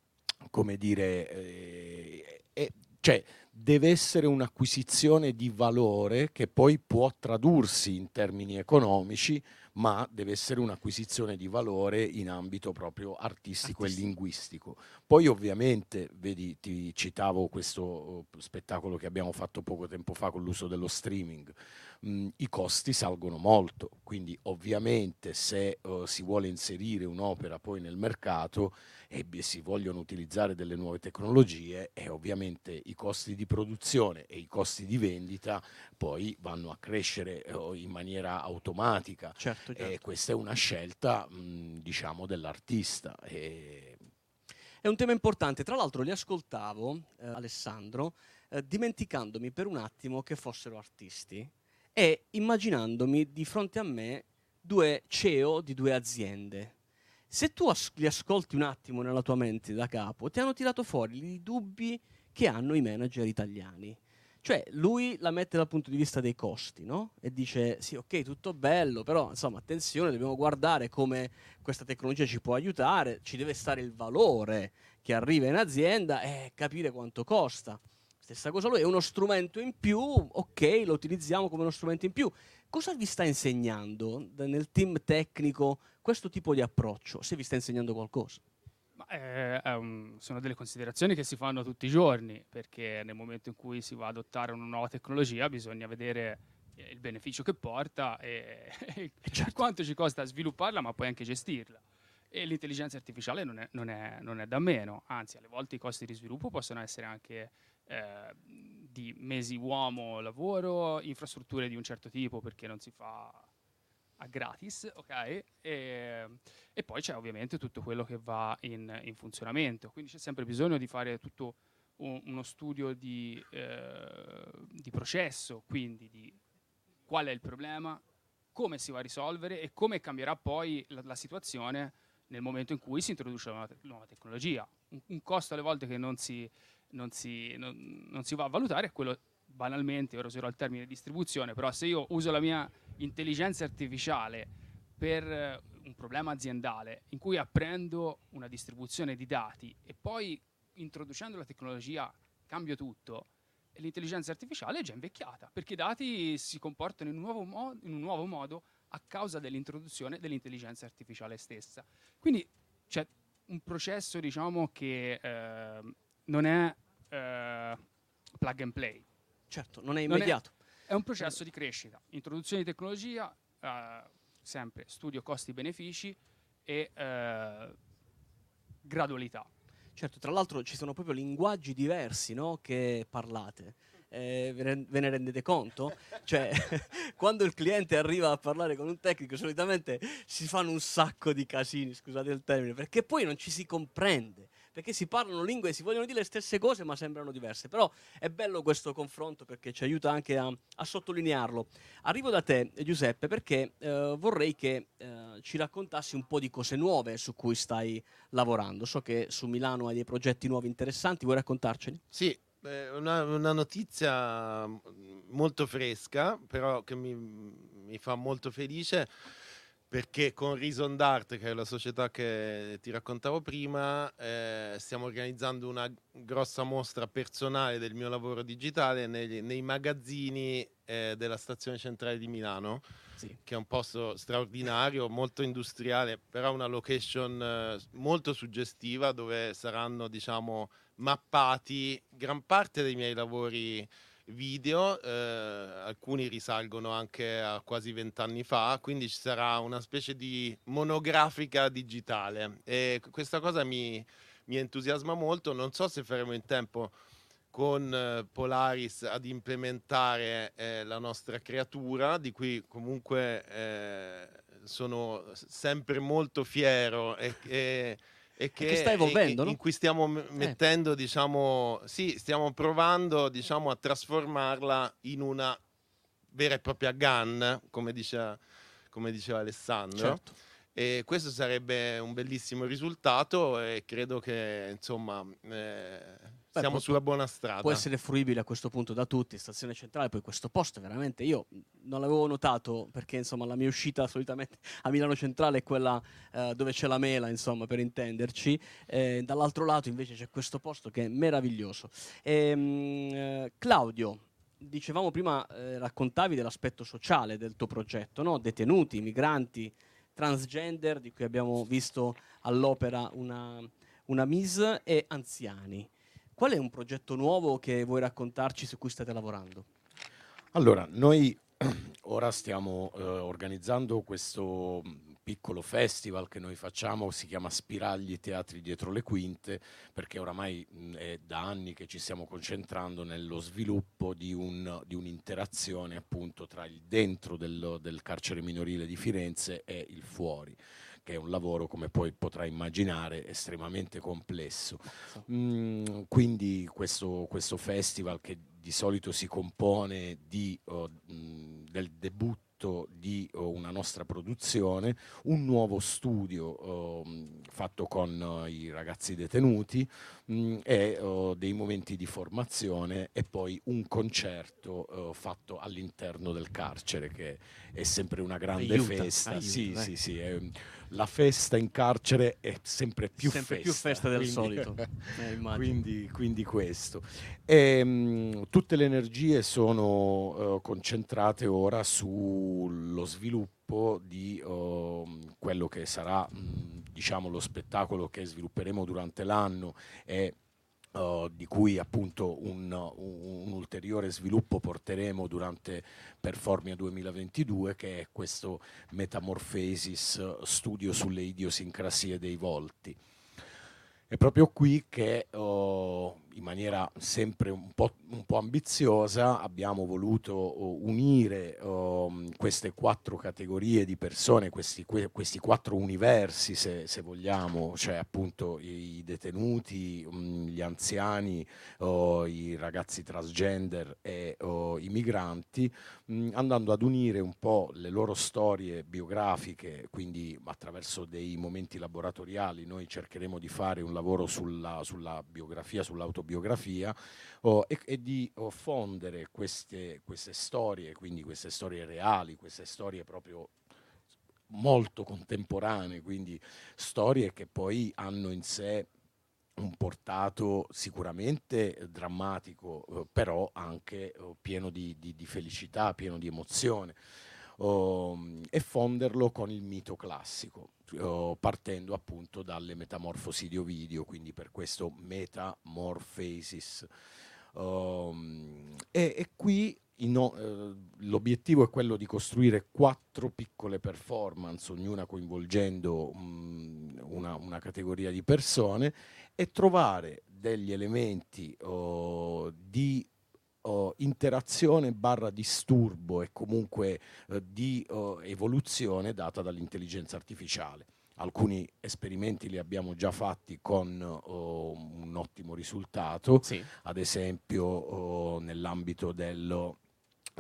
come dire eh, eh, cioè deve essere un'acquisizione di valore che poi può tradursi in termini economici ma deve essere un'acquisizione di valore in ambito proprio artistico, e linguistico. Poi ovviamente, vedi, ti citavo questo oh, spettacolo che abbiamo fatto poco tempo fa con l'uso dello streaming. mh, i costi salgono molto, quindi ovviamente se uh, si vuole inserire un'opera poi nel mercato e si vogliono utilizzare delle nuove tecnologie e ovviamente i costi di produzione e i costi di vendita poi vanno a crescere uh, in maniera automatica Certo, certo. e questa è una scelta mh, diciamo dell'artista e È un tema importante. Tra l'altro li ascoltavo, eh, Alessandro, eh, dimenticandomi per un attimo che fossero artisti e immaginandomi di fronte a me due CEO di due aziende. Se tu as- li ascolti un attimo nella tua mente da capo, ti hanno tirato fuori i dubbi che hanno i manager italiani. Cioè, lui la mette dal punto di vista dei costi, no? E dice, sì, ok, tutto bello, però, insomma, attenzione, dobbiamo guardare come questa tecnologia ci può aiutare, ci deve stare il valore che arriva in azienda e capire quanto costa. Stessa cosa lui, è uno strumento in più, ok, lo utilizziamo come uno strumento in più. Cosa vi sta insegnando nel team tecnico questo tipo di approccio? Se vi sta insegnando qualcosa. Eh, un- sono delle considerazioni che si fanno tutti i giorni, perché nel momento in cui si va ad adottare una nuova tecnologia bisogna vedere eh, il beneficio che porta e, e quanto ci costa svilupparla, ma poi anche gestirla. E l'intelligenza artificiale non è, non è- non è da meno, anzi alle volte i costi di sviluppo possono essere anche eh, di mesi uomo lavoro, infrastrutture di un certo tipo perché non si fa a gratis, ok? E, e poi c'è ovviamente tutto quello che va in, in funzionamento, quindi c'è sempre bisogno di fare tutto un- uno studio di, eh, di processo, quindi di qual è il problema, come si va a risolvere e come cambierà poi la, la situazione nel momento in cui si introduce una te- nuova tecnologia. Un, un costo alle volte che non si, non si- non- non si va a valutare è quello banalmente, ora userò il termine distribuzione, però se io uso la mia intelligenza artificiale per eh, un problema aziendale in cui apprendo una distribuzione di dati e poi introducendo la tecnologia cambio tutto, l'intelligenza artificiale è già invecchiata, perché i dati si comportano in un nuovo, mo- in un nuovo modo a causa dell'introduzione dell'intelligenza artificiale stessa. Quindi c'è un processo, diciamo, che ehm, non è eh, plug and play. Certo, non è immediato. È, un processo di crescita, introduzione di tecnologia, eh, sempre studio costi-benefici e eh, gradualità. Certo, tra l'altro ci sono proprio linguaggi diversi no, che parlate. Eh, ve ne rendete conto? Cioè, quando il cliente arriva a parlare con un tecnico, solitamente si fanno un sacco di casini, scusate il termine, perché poi non ci si comprende. Perché si parlano lingue e si vogliono dire le stesse cose, ma sembrano diverse. Però è bello questo confronto perché ci aiuta anche a, a sottolinearlo. Arrivo da te, Giuseppe, perché eh, vorrei che eh, ci raccontassi un po' di cose nuove su cui stai lavorando. So che su Milano hai dei progetti nuovi interessanti, vuoi raccontarceli? Sì, una, una notizia mm, molto fresca, però che mi, mi fa molto felice perché con Reason Art, che è la società che ti raccontavo prima, eh, stiamo organizzando una grossa mostra personale del mio lavoro digitale nei, nei magazzini eh, della stazione centrale di Milano, che è un posto straordinario, molto industriale, però una location eh, molto suggestiva dove saranno, diciamo, mappati gran parte dei miei lavori video, eh, alcuni risalgono anche a quasi vent'anni fa, quindi ci sarà una specie di monografica digitale. E questa cosa mi, mi entusiasma molto, non so se faremo in tempo con eh, Polaris ad implementare eh, la nostra creatura, di cui comunque eh, sono sempre molto fiero e, e- e che, che sta evolvendo, e- no? in cui stiamo m- mettendo, diciamo, sì, stiamo provando, diciamo, a trasformarla in una vera e propria gun, come, dice- come diceva Alessandro. Certo. E questo sarebbe un bellissimo risultato e credo che, insomma, eh, Beh, siamo può- sulla buona strada. Può essere fruibile a questo punto da tutti, stazione centrale, poi questo posto veramente io non l'avevo notato perché insomma la mia uscita solitamente a Milano Centrale è quella eh, dove c'è la mela, insomma, per intenderci. Eh, dall'altro lato invece c'è questo posto che è meraviglioso. Ehm, eh, Claudio, dicevamo prima, eh, raccontavi dell'aspetto sociale del tuo progetto, no? detenuti, migranti, transgender, di cui abbiamo visto all'opera una, una mise, e anziani. Qual è un progetto nuovo che vuoi raccontarci su cui state lavorando? Allora, noi ora stiamo eh, organizzando questo piccolo festival che noi facciamo, si chiama Spiragli Teatri Dietro le Quinte, perché oramai mh, è da anni che ci stiamo concentrando nello sviluppo di, un- di un'interazione appunto tra il dentro del, del carcere minorile di Firenze e il fuori che è un lavoro, come poi potrai immaginare, estremamente complesso. Mm, quindi questo, questo festival che di solito si compone di, oh, mh, del debutto di oh, una nostra produzione, un nuovo studio oh, fatto con oh, i ragazzi detenuti mh, e oh, dei momenti di formazione e poi un concerto fatto all'interno del carcere che è sempre una grande Aiuta, festa. aiuta, sì, dai. sì, sì, è- la festa in carcere è sempre più Sempre festa. più festa del quindi- solito, eh, quindi, quindi questo. E, mh, tutte le energie sono eh, concentrate ora sullo sviluppo di oh, quello che sarà mh, diciamo, lo spettacolo che svilupperemo durante l'anno e di cui appunto un, un- un ulteriore sviluppo porteremo durante Performia 2022 che è questo Metamorphosis eh, studio sulle idiosincrasie dei volti. È proprio qui che oh, in maniera sempre un po', un po' ambiziosa abbiamo voluto unire oh, queste quattro categorie di persone, questi, que- questi quattro universi se, se vogliamo, cioè appunto i detenuti, mm, gli anziani, oh, i ragazzi transgender e oh, i migranti, mh, andando ad unire un po' le loro storie biografiche, quindi attraverso dei momenti laboratoriali. Noi cercheremo di fare un lavoro sulla, sulla biografia, sull'autobiografia oh, e, e di fondere queste, queste storie, quindi queste storie reali, queste storie proprio molto contemporanee, quindi storie che poi hanno in sé un portato sicuramente drammatico, eh, però anche eh, pieno di, di- di felicità, pieno di emozione, um, e fonderlo con il mito classico, partendo appunto dalle metamorfosi di Ovidio, quindi per questo metamorphasis. Um, e, e qui in o- eh, l'obiettivo è quello di costruire quattro piccole performance, ognuna coinvolgendo mm, una, una categoria di persone e trovare degli elementi oh, di oh, interazione barra disturbo e comunque eh, di oh, evoluzione data dall'intelligenza artificiale. Alcuni esperimenti li abbiamo già fatti con oh, un ottimo risultato, ad esempio oh, nell'ambito dello,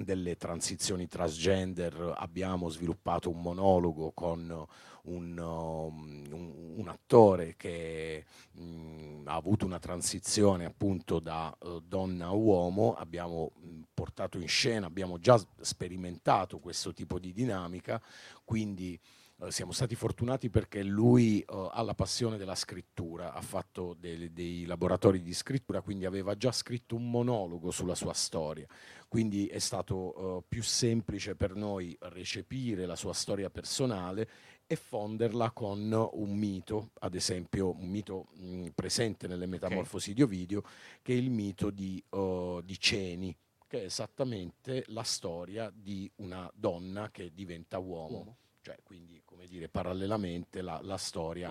delle transizioni transgender abbiamo sviluppato un monologo con un, um, un- un attore che mm, ha avuto una transizione appunto da eh, donna a uomo, abbiamo mm, portato in scena, abbiamo già sperimentato questo tipo di dinamica, quindi siamo stati fortunati perché lui eh, ha la passione della scrittura, ha fatto dei, dei laboratori di scrittura, quindi aveva già scritto un monologo sulla sua storia. Quindi è stato eh, più semplice per noi recepire la sua storia personale e fonderla con un mito, ad esempio un mito mh, presente nelle metamorfosi di Ovidio, che è il mito di, eh, di Ceni, che è esattamente la storia di una donna che diventa uomo. Uomo. Cioè, quindi, come dire, parallelamente la, la storia.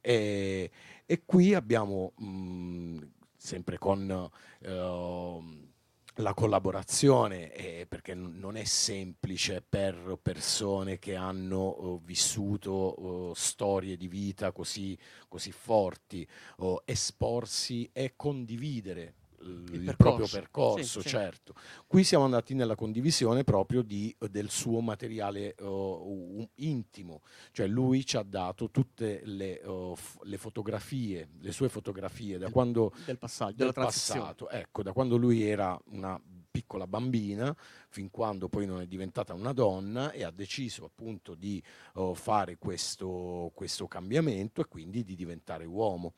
E, e qui abbiamo, mh, sempre con ehm, la collaborazione, eh, perché non è semplice per persone che hanno eh, vissuto eh, storie di vita così, così forti, oh, esporsi e condividere il, il proprio percorso. percorso, Sì, sì. certo. Qui siamo andati nella condivisione proprio di- del suo materiale oh, u- intimo, cioè lui ci ha dato tutte le, oh, f- le fotografie, le sue fotografie da quando del passaggio, del passato, ecco, da quando lui era una piccola bambina fin quando poi non è diventata una donna e ha deciso appunto di oh, fare questo, questo cambiamento e quindi di diventare uomo.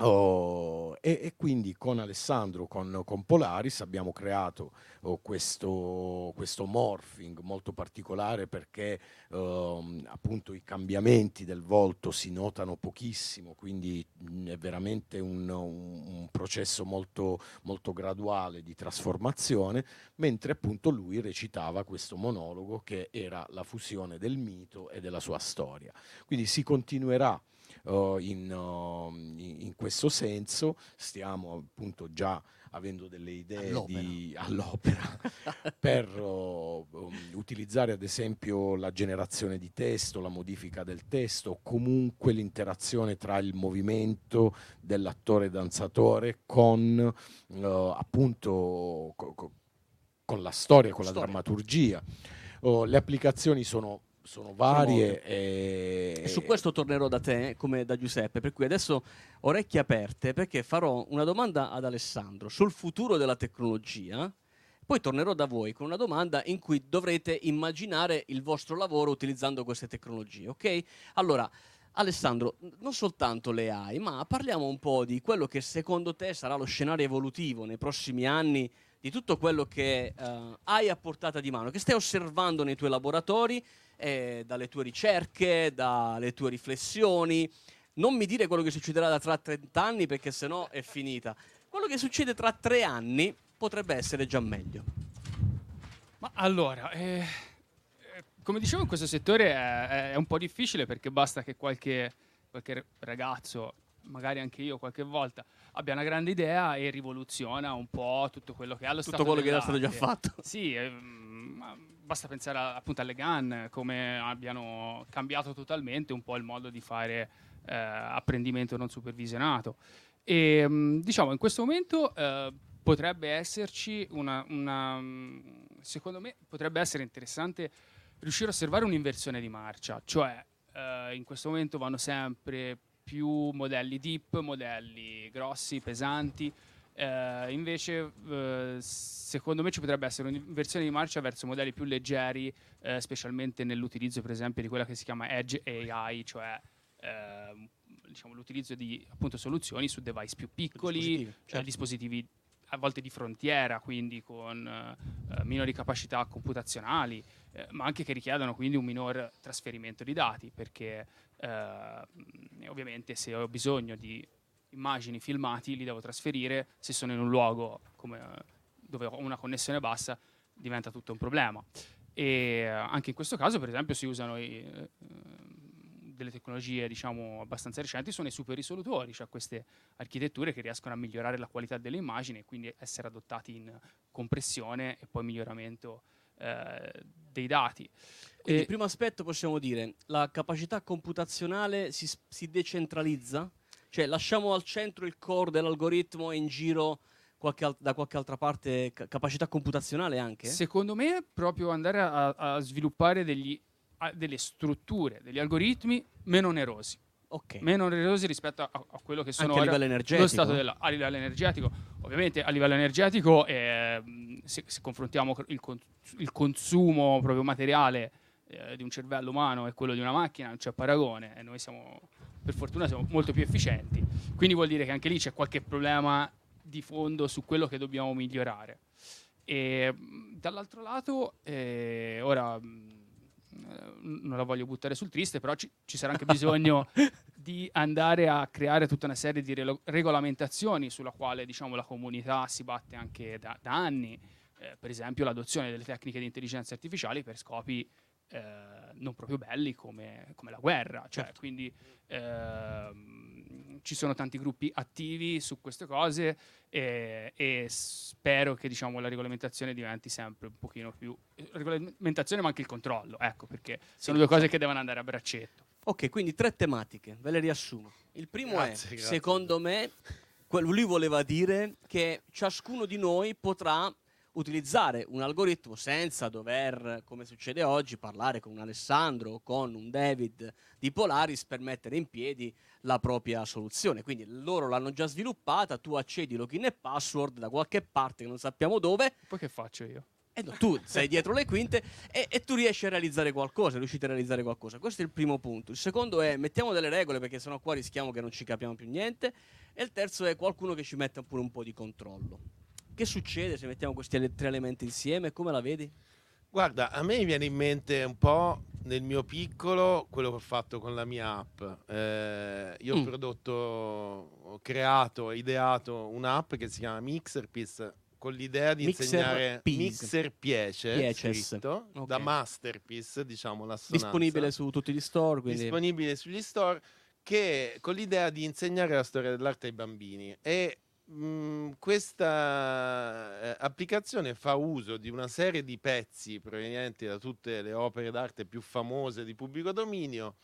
Oh, e, e quindi con Alessandro, con, con Polaris abbiamo creato oh, questo, questo morphing molto particolare perché ehm, appunto i cambiamenti del volto si notano pochissimo, quindi mh, è veramente un, un- un processo molto, molto graduale di trasformazione, mentre appunto lui recitava questo monologo che era la fusione del mito e della sua storia. Quindi si continuerà uh, in, uh, in- questo senso, stiamo appunto già avendo delle idee All'opera. di- all'opera per uh, utilizzare ad esempio la generazione di testo, la modifica del testo, comunque l'interazione tra il movimento dell'attore danzatore con appunto co- co- con la storia, con la Storia. drammaturgia. Oh, le applicazioni sono, sono varie e, E su questo tornerò da te, come da Giuseppe, per cui adesso orecchie aperte perché farò una domanda ad Alessandro sul futuro della tecnologia, poi tornerò da voi con una domanda in cui dovrete immaginare il vostro lavoro utilizzando queste tecnologie, ok? Allora, Alessandro, non soltanto le AI, ma parliamo un po' di quello che secondo te sarà lo scenario evolutivo nei prossimi anni di tutto quello che eh, hai a portata di mano, che stai osservando nei tuoi laboratori, eh, dalle tue ricerche, dalle tue riflessioni. Non mi dire quello che succederà da tra 30 anni perché sennò è finita. Quello che succede tra tre anni potrebbe essere già meglio. Ma allora, eh, eh, come dicevo, in questo settore è, è un po' difficile perché basta che qualche, qualche ragazzo, magari anche io qualche volta, abbia una grande idea e rivoluziona un po' tutto quello che ha lo Tutto stato quello che era stato già fatto. Sì, ehm, ma basta pensare appunto alle GAN, come abbiano cambiato totalmente un po' il modo di fare eh, apprendimento non supervisionato. E mm, diciamo, in questo momento eh, potrebbe esserci una, una, secondo me potrebbe essere interessante riuscire a osservare un'inversione di marcia, cioè eh, in questo momento vanno sempre più modelli deep, modelli grossi, pesanti, eh, invece, eh, secondo me ci potrebbe essere un'inversione di marcia verso modelli più leggeri, eh, specialmente nell'utilizzo, per esempio, di quella che si chiama Edge AI, cioè ehm, diciamo, l'utilizzo di appunto, soluzioni su device più piccoli, Dispositivi, eh, certo. dispositivi a volte di frontiera, quindi con eh, minori capacità computazionali, eh, ma anche che richiedono quindi un minor trasferimento di dati, perché ovviamente se ho bisogno di immagini filmati li devo trasferire, se sono in un luogo come, dove ho una connessione bassa diventa tutto un problema. E eh, anche in questo caso, per esempio, si usano i, eh, delle tecnologie diciamo abbastanza recenti sono i super risolutori, cioè queste architetture che riescono a migliorare la qualità delle immagini e quindi essere adottati in compressione e poi miglioramento eh, dei dati. Quindi, E- primo aspetto possiamo dire, la capacità computazionale si, si decentralizza? Cioè lasciamo al centro il core dell'algoritmo e in giro qualche al- da qualche altra parte ca- capacità computazionale anche? Secondo me, proprio andare a, a sviluppare degli- a- delle strutture, degli algoritmi meno onerosi. Ok. Meno onerosi rispetto a, a quello che sono Anche a livello energetico? lo stato della- a livello energetico. Ovviamente a livello energetico, ehm, se, se confrontiamo il, con- il consumo proprio materiale eh, di un cervello umano e quello di una macchina, non c'è paragone e noi siamo, per fortuna, siamo molto più efficienti. Quindi vuol dire che anche lì c'è qualche problema di fondo su quello che dobbiamo migliorare. E dall'altro lato, eh, ora eh, non la voglio buttare sul triste, però ci, ci sarà anche bisogno di andare a creare tutta una serie di relo- regolamentazioni sulla quale diciamo, la comunità si batte anche da, da anni, Eh, per esempio l'adozione delle tecniche di intelligenza artificiale per scopi eh, non proprio belli come, come la guerra. Cioè, Quindi ehm, ci sono tanti gruppi attivi su queste cose e, e spero che diciamo, la regolamentazione diventi sempre un pochino più... Regolamentazione ma anche il controllo, ecco, perché sono due cose che devono andare a braccetto. Ok, quindi tre tematiche, ve le riassumo. Il primo Grazie, è, grazie. secondo me, quello lui voleva dire che ciascuno di noi potrà utilizzare un algoritmo senza dover, come succede oggi, parlare con un Alessandro o con un David di Polaris per mettere in piedi la propria soluzione. Quindi loro l'hanno già sviluppata, tu accedi login e password da qualche parte che non sappiamo dove Poi che faccio io? E no, tu sei dietro le quinte e, e tu riesci a realizzare qualcosa, riuscite a realizzare qualcosa. Questo è il primo punto. Il secondo è mettiamo delle regole perché sennò qua rischiamo che non ci capiamo più niente. E il terzo è qualcuno che ci metta pure un po' di controllo. Che succede se mettiamo questi tre elementi insieme? Come la vedi? Guarda, a me viene in mente un po' nel mio piccolo quello che ho fatto con la mia app. Eh, io ho Mm. prodotto, ho creato, ideato un'app che si chiama MixerPiece con l'idea di Mixer insegnare Piece. Mixer Piece, Pieces. scritto, Ok. da Masterpiece, diciamo l'assonanza. Disponibile su tutti gli store, quindi disponibile sugli store che con l'idea di insegnare la storia dell'arte ai bambini e mh, questa eh, applicazione fa uso di una serie di pezzi provenienti da tutte le opere d'arte più famose di pubblico dominio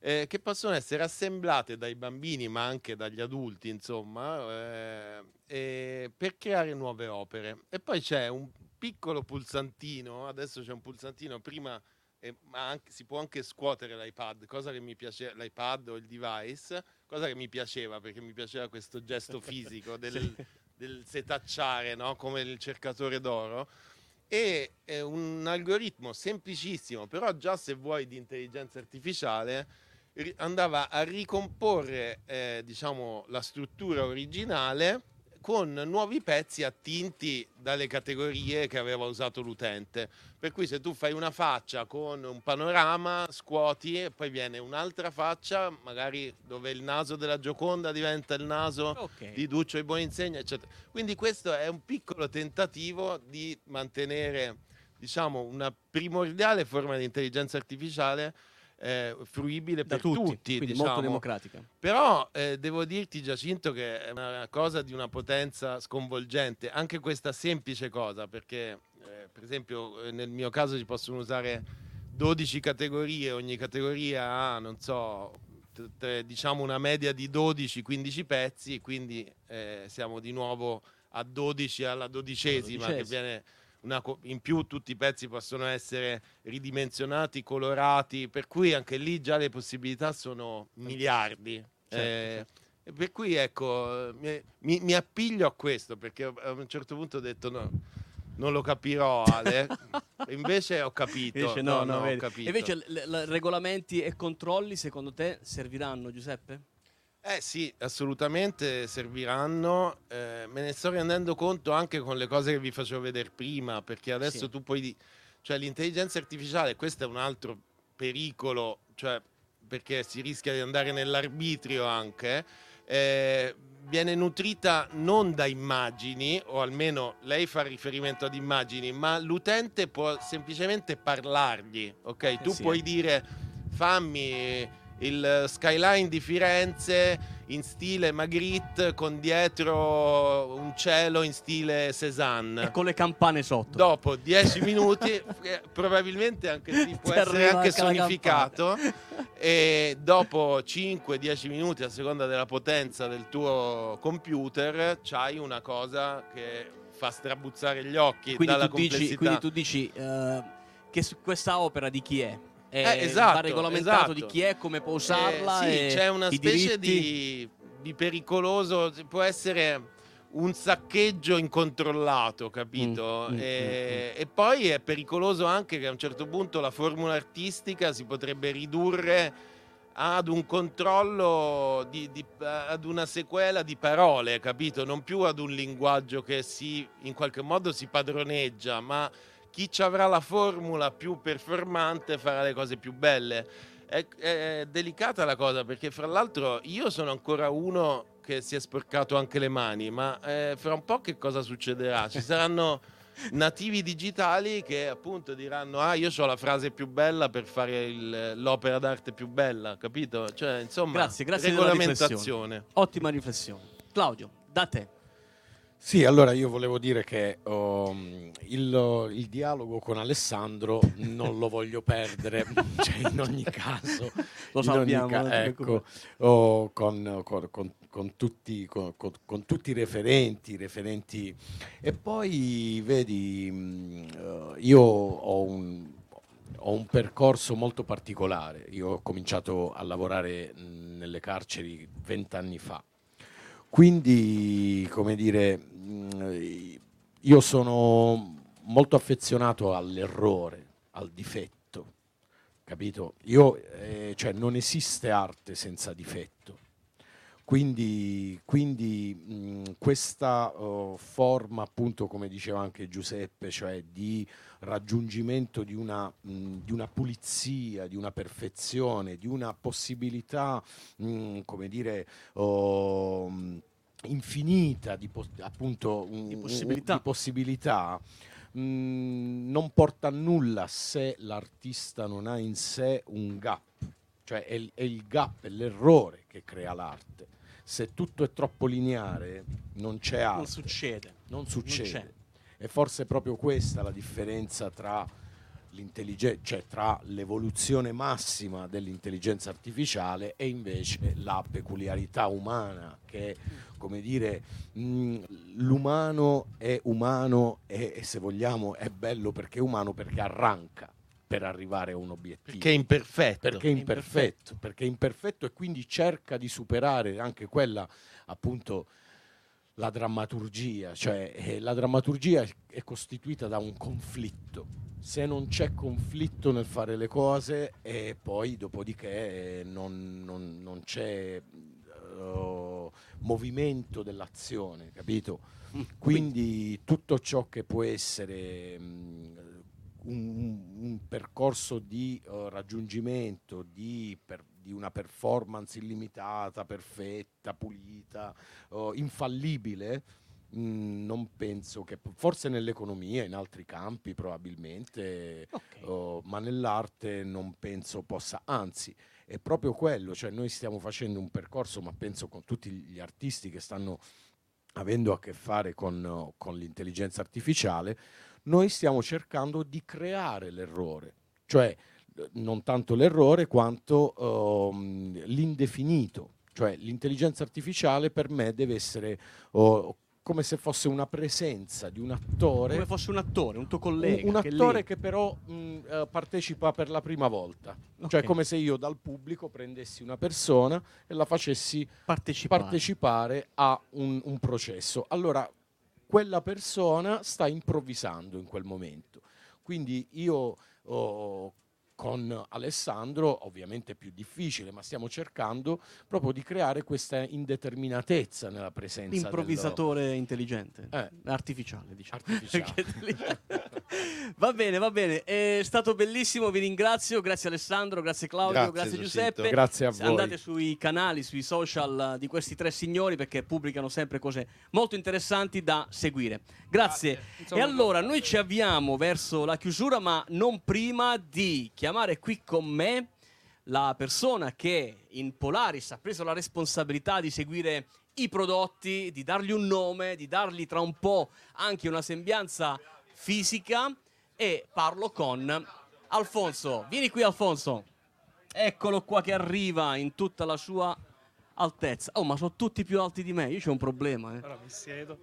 eh, che possono essere assemblate dai bambini ma anche dagli adulti insomma eh, per creare nuove opere. E poi c'è un piccolo pulsantino adesso c'è un pulsantino prima e- ma anche- si può anche scuotere l'iPad, cosa che mi piaceva, l'iPad o il device, cosa che mi piaceva perché mi piaceva questo gesto fisico del, Sì. del setacciare, no? come il cercatore d'oro. E è un algoritmo semplicissimo, però già se vuoi di intelligenza artificiale, andava a ricomporre eh, diciamo, la struttura originale con nuovi pezzi attinti dalle categorie che aveva usato l'utente. Per cui se tu fai una faccia con un panorama, scuoti e poi viene un'altra faccia, magari dove il naso della Gioconda diventa il naso Ok. di Duccio e Buoninsegna, eccetera. Quindi questo è un piccolo tentativo di mantenere, diciamo, una primordiale forma di intelligenza artificiale eh, fruibile da per tutti, tutti, quindi diciamo. molto democratica. Però eh, devo dirti Giacinto che è una cosa di una potenza sconvolgente, anche questa semplice cosa, perché eh, per esempio eh, nel mio caso si possono usare 12 categorie, ogni categoria ha, non so, t- t- diciamo una media di 12-15 pezzi, quindi eh, siamo di nuovo a 12 alla dodicesima, che dodicesima. viene una in più tutti i pezzi possono essere ridimensionati, colorati, per cui anche lì già le possibilità sono miliardi. Certo, Eh, e per cui ecco, mi, mi- appiglio a questo perché a un certo punto ho detto no, non lo capirò Ale, invece ho capito. Invece no, no, ho vedi. capito. Invece le- le- regolamenti e controlli secondo te serviranno, Giuseppe? Eh sì, assolutamente serviranno. eh, me ne sto rendendo conto anche con le cose che vi facevo vedere prima, perché adesso Sì. tu puoi... di- Cioè l'intelligenza artificiale, questo è un altro pericolo, cioè perché si rischia di andare nell'arbitrio anche, eh, viene nutrita non da immagini, o almeno lei fa riferimento ad immagini, ma l'utente può semplicemente parlargli, ok? Tu sì. puoi dire fammi il skyline di Firenze in stile Magritte con dietro un cielo in stile Cézanne. E con le campane sotto. Dopo 10 minuti, eh, probabilmente anche sì, può Ti essere anche sonificato. E dopo 5-10 minuti, a seconda della potenza del tuo computer, c'hai una cosa che fa strabuzzare gli occhi Quindi tu, dici, quindi tu dici eh, che su- questa opera di chi è? È Eh, esatto, va regolamentato esatto. di chi è, come può usarla. Eh, sì, c'è una specie di, di pericoloso, può essere un saccheggio incontrollato, capito? Mm, mm, e, e poi è pericoloso anche che a un certo punto la formula artistica si potrebbe ridurre ad un controllo, di, di- ad una sequela di parole, capito? Non più ad un linguaggio che si, in qualche modo si padroneggia, ma chi ci avrà la formula più performante farà le cose più belle. È, è delicata la cosa perché fra l'altro io sono ancora uno che si è sporcato anche le mani, ma eh, fra un po' che cosa succederà? Ci saranno nativi digitali che appunto diranno ah io ho la frase più bella per fare il- l'opera d'arte più bella, capito? Cioè insomma Grazie, grazie della riflessione. regolamentazione. Ottima riflessione. Claudio, da te. Sì, allora io volevo dire che um, il, il dialogo con Alessandro non lo voglio perdere, cioè in ogni caso. Lo sappiamo, ca- ecco, oh, con, con- con- con tutti, con- con- con tutti i referenti, referenti. E poi, vedi, mh, eh, io ho un, ho un percorso molto particolare. Io ho cominciato a lavorare mh, nelle carceri vent'anni fa. Quindi, come dire, mh, io sono molto affezionato all'errore, al difetto, capito? Io, eh, cioè, non esiste arte senza difetto. Quindi, quindi mh, questa uh, forma, appunto, come diceva anche Giuseppe, cioè di raggiungimento di una, mh, di una pulizia, di una perfezione, di una possibilità, mh, come dire, oh, infinita di, pos- appunto, Di possibilità. di possibilità non porta a nulla se l'artista non ha in sé un gap, cioè è il, è il gap, è l'errore che crea l'arte. Se tutto è troppo lineare non c'è arte. Non succede. Non Non succede. c'è. e forse è proprio questa la differenza tra cioè tra l'evoluzione massima dell'intelligenza artificiale e invece la peculiarità umana che come dire mh, l'umano è umano e, e se vogliamo è bello perché è umano perché arranca per arrivare a un obiettivo Perché è imperfetto. perché è imperfetto, perché è imperfetto e quindi cerca di superare anche quella appunto la drammaturgia, cioè eh, la drammaturgia è- costituita da un conflitto. Se non c'è conflitto nel fare le cose e poi dopodiché non, non- non c'è eh, movimento dell'azione, capito? Quindi tutto ciò che può essere mh, un, un percorso di eh, raggiungimento di, per- di una performance illimitata, perfetta, pulita, eh, infallibile, mh, non penso che forse nell'economia, in altri campi probabilmente, eh, ma nell'arte non penso possa, anzi è proprio quello, cioè noi stiamo facendo un percorso, ma penso con tutti gli artisti che stanno avendo a che fare con, eh, con l'intelligenza artificiale, noi stiamo cercando di creare l'errore, cioè eh, non tanto l'errore quanto ehm, l'indefinito, cioè l'intelligenza artificiale per me deve essere oh, come se fosse una presenza di un attore Come fosse un attore, un tuo collega. un, un che attore che però mh, eh, partecipa per la prima volta. Cioè Ok. come se io dal pubblico prendessi una persona e la facessi partecipare, partecipare a un, un processo. Allora quella persona sta improvvisando in quel momento. Quindi io oh, con Alessandro, ovviamente è più difficile, ma stiamo cercando proprio di creare questa indeterminatezza nella presenza dello- L'improvvisatore intelligente, Eh. artificiale, diciamo. Artificiale. Va bene, va bene. È stato bellissimo, vi ringrazio. Grazie Alessandro, grazie Claudio, Grazie, grazie. Giuseppe. Grazie a voi. Andate sui canali, sui social di questi tre signori perché pubblicano sempre cose molto interessanti da seguire. Grazie. Insomma, e allora noi ci avviamo verso la chiusura, ma non prima di chiamare qui con me la persona che in Polaris ha preso la responsabilità di seguire i prodotti, di dargli un nome, di dargli tra un po' anche una sembianza fisica e parlo con Alfonso. Vieni qui Alfonso. Eccolo qua che arriva in tutta la sua altezza. Oh, ma sono tutti più alti di me, io c'ho un problema, eh. Allora mi siedo.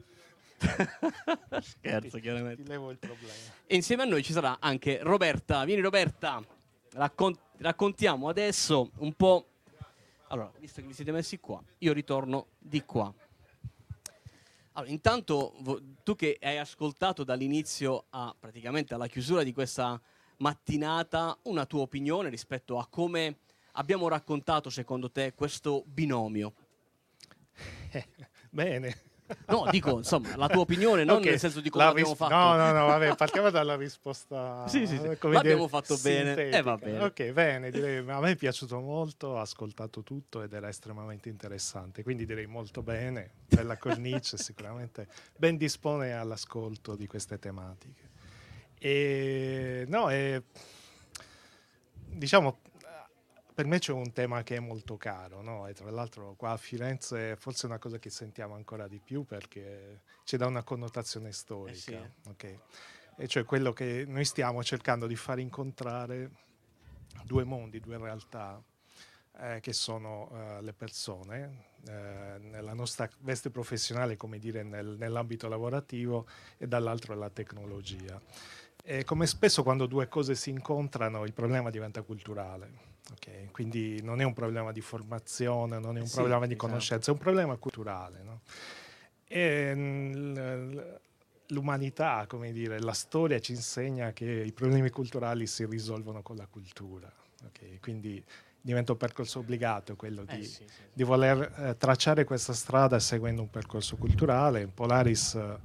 Scherzo, chiaramente. Ti levo il problema. E insieme a noi ci sarà anche Roberta. Vieni Roberta, Raccon- raccontiamo adesso un po'... Allora, visto che vi siete messi qua, io ritorno di qua. Allora, intanto tu che hai ascoltato dall'inizio a praticamente alla chiusura di questa mattinata, una tua opinione rispetto a come abbiamo raccontato secondo te questo binomio? Bene. No, dico, insomma, la tua opinione, non Ok, nel senso di come la l'abbiamo ris- fatto. No, no, no, vabbè, partiamo dalla risposta. Sì, sì, sì. eh, come L'abbiamo dire, fatto bene, sintetica. e va bene. Ok, bene, direi, a me è piaciuto molto, ho ascoltato tutto ed era estremamente interessante, quindi direi molto bene, bella cornice, sicuramente ben dispone all'ascolto di queste tematiche. E, no, e, diciamo, per me c'è un tema che è molto caro, no? e tra l'altro qua a Firenze forse è una cosa che sentiamo ancora di più perché ci dà una connotazione storica, sì. ok? e cioè quello che noi stiamo cercando di far incontrare due mondi, due realtà eh, che sono eh, le persone eh, nella nostra veste professionale, come dire, nel- nell'ambito lavorativo e dall'altro la tecnologia. E come spesso quando due cose si incontrano il problema diventa culturale. Ok? Quindi non è un problema di formazione, non è un Sì, problema di esatto. conoscenza, è un problema culturale. no? E, l- l'umanità, come dire, la storia ci insegna che i problemi culturali si risolvono con la cultura. ok? Quindi diventa un percorso obbligato quello Eh, di, sì, sì. di voler eh, tracciare questa strada seguendo un percorso culturale. Polaris, eh,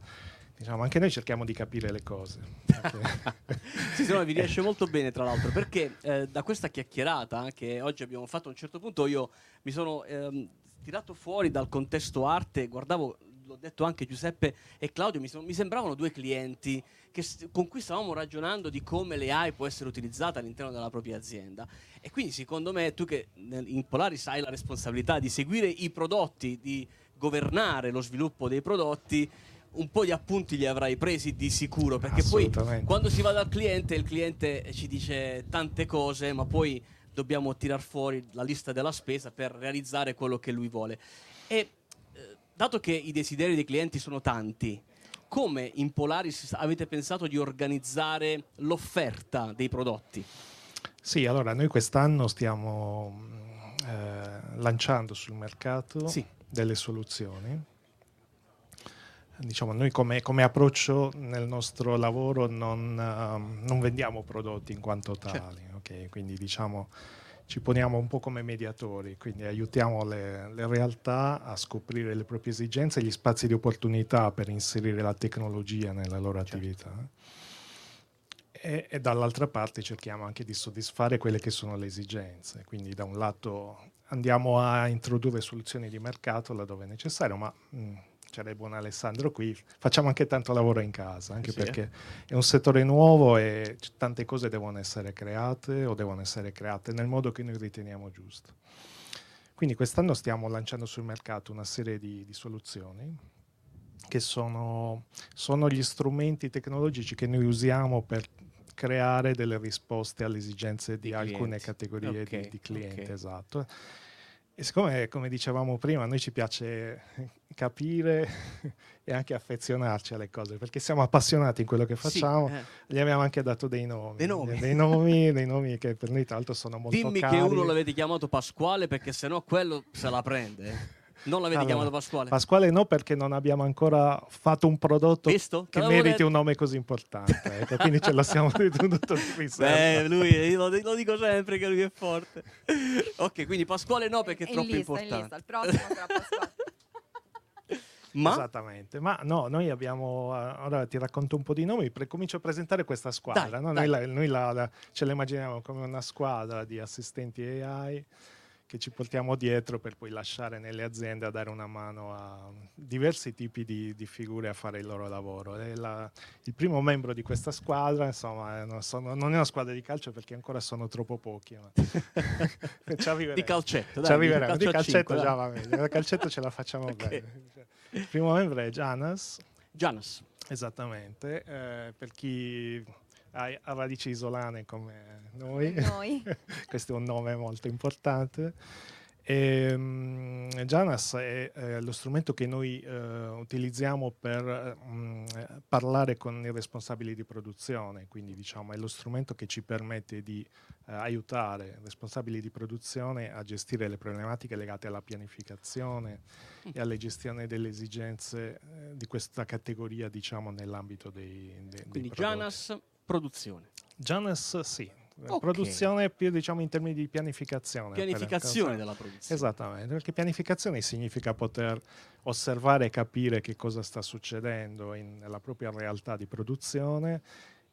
diciamo, anche noi cerchiamo di capire le cose. Sì, me vi riesce molto bene, tra l'altro, perché eh, da questa chiacchierata che oggi abbiamo fatto a un certo punto, io mi sono ehm, tirato fuori dal contesto arte, guardavo, l'ho detto anche Giuseppe e Claudio, mi, sono- mi sembravano due clienti che con cui stavamo ragionando di come l'AI può essere utilizzata all'interno della propria azienda. E quindi secondo me tu che in Polaris hai la responsabilità di seguire i prodotti, di governare lo sviluppo dei prodotti, un po' di appunti li avrai presi di sicuro, perché poi quando si va dal cliente, il cliente ci dice tante cose, ma poi dobbiamo tirar fuori la lista della spesa per realizzare quello che lui vuole. E eh, dato che i desideri dei clienti sono tanti, come in Polaris avete pensato di organizzare l'offerta dei prodotti? Sì, allora noi quest'anno stiamo mh, eh, lanciando sul mercato Sì. delle soluzioni. Diciamo, noi come, come approccio nel nostro lavoro non, ehm, non vendiamo prodotti in quanto tali, ok? quindi diciamo ci poniamo un po' come mediatori, quindi aiutiamo le, le realtà a scoprire le proprie esigenze e gli spazi di opportunità per inserire la tecnologia nella loro attività e, e dall'altra parte cerchiamo anche di soddisfare quelle che sono le esigenze. Quindi da un lato andiamo a introdurre soluzioni di mercato laddove è necessario, ma mh, c'era il buon Alessandro qui, facciamo anche tanto lavoro in casa, anche Sì, eh. perché è un settore nuovo e tante cose devono essere create o devono essere create nel modo che noi riteniamo giusto. Quindi quest'anno stiamo lanciando sul mercato una serie di, di soluzioni che sono, sono gli strumenti tecnologici che noi usiamo per creare delle risposte alle esigenze di, Di alcune categorie Ok, di, di clienti, ok. esatto. E siccome, come dicevamo prima, a noi ci piace capire e anche affezionarci alle cose, perché siamo appassionati in quello che Sì, facciamo, eh. gli abbiamo anche dato dei nomi, Dei nomi. dei nomi, dei nomi che per noi tra l'altro sono molto Dimmi cari. che uno l'avete chiamato Pasquale perché sennò quello se la prende. Non l'avete Allora, chiamato Pasquale? Pasquale no, perché non abbiamo ancora fatto un prodotto Visto? Che meriti detto. un nome così importante. ecco, quindi ce lo siamo tenuto riserva. Beh, lui, io lo, lo dico sempre che lui è forte. ok, quindi Pasquale no perché è, in troppo lista, importante. lista. Il prossimo sarà Pasquale. Ma Esattamente, ma no, noi abbiamo, eh, ora ti racconto un po' di nomi, pre- comincio a presentare questa squadra, Dai, no? dai. noi, la, noi la- la- ce la immaginiamo come una squadra di assistenti AI che ci portiamo dietro per poi lasciare nelle aziende a dare una mano a diversi tipi di, di figure a fare il loro lavoro. La- il primo membro di questa squadra, insomma, eh, non, sono- non è una squadra di calcio perché ancora sono troppo pochi. ma-. Di calcetto, dai, di Di calcio a calcetto cinque, già dai. va meglio. Il calcetto ce la facciamo Ok. bene. Il primo membro è Janas. Janas. Esattamente, eh, per chi ha, ha radici isolane come noi, Noi. questo è un nome molto importante. Ehm, Janas è eh, lo strumento che noi eh, utilizziamo per mh, parlare con i responsabili di produzione, quindi diciamo è lo strumento che ci permette di eh, aiutare i responsabili di produzione a gestire le problematiche legate alla pianificazione e alla gestione delle esigenze eh, di questa categoria, diciamo, nell'ambito dei, dei- dei Quindi prodotti. Janas, produzione. Janas sì, Ok. produzione più diciamo in termini di pianificazione. Pianificazione per- della produzione. Esattamente, perché pianificazione significa poter osservare e capire che cosa sta succedendo in- nella propria realtà di produzione,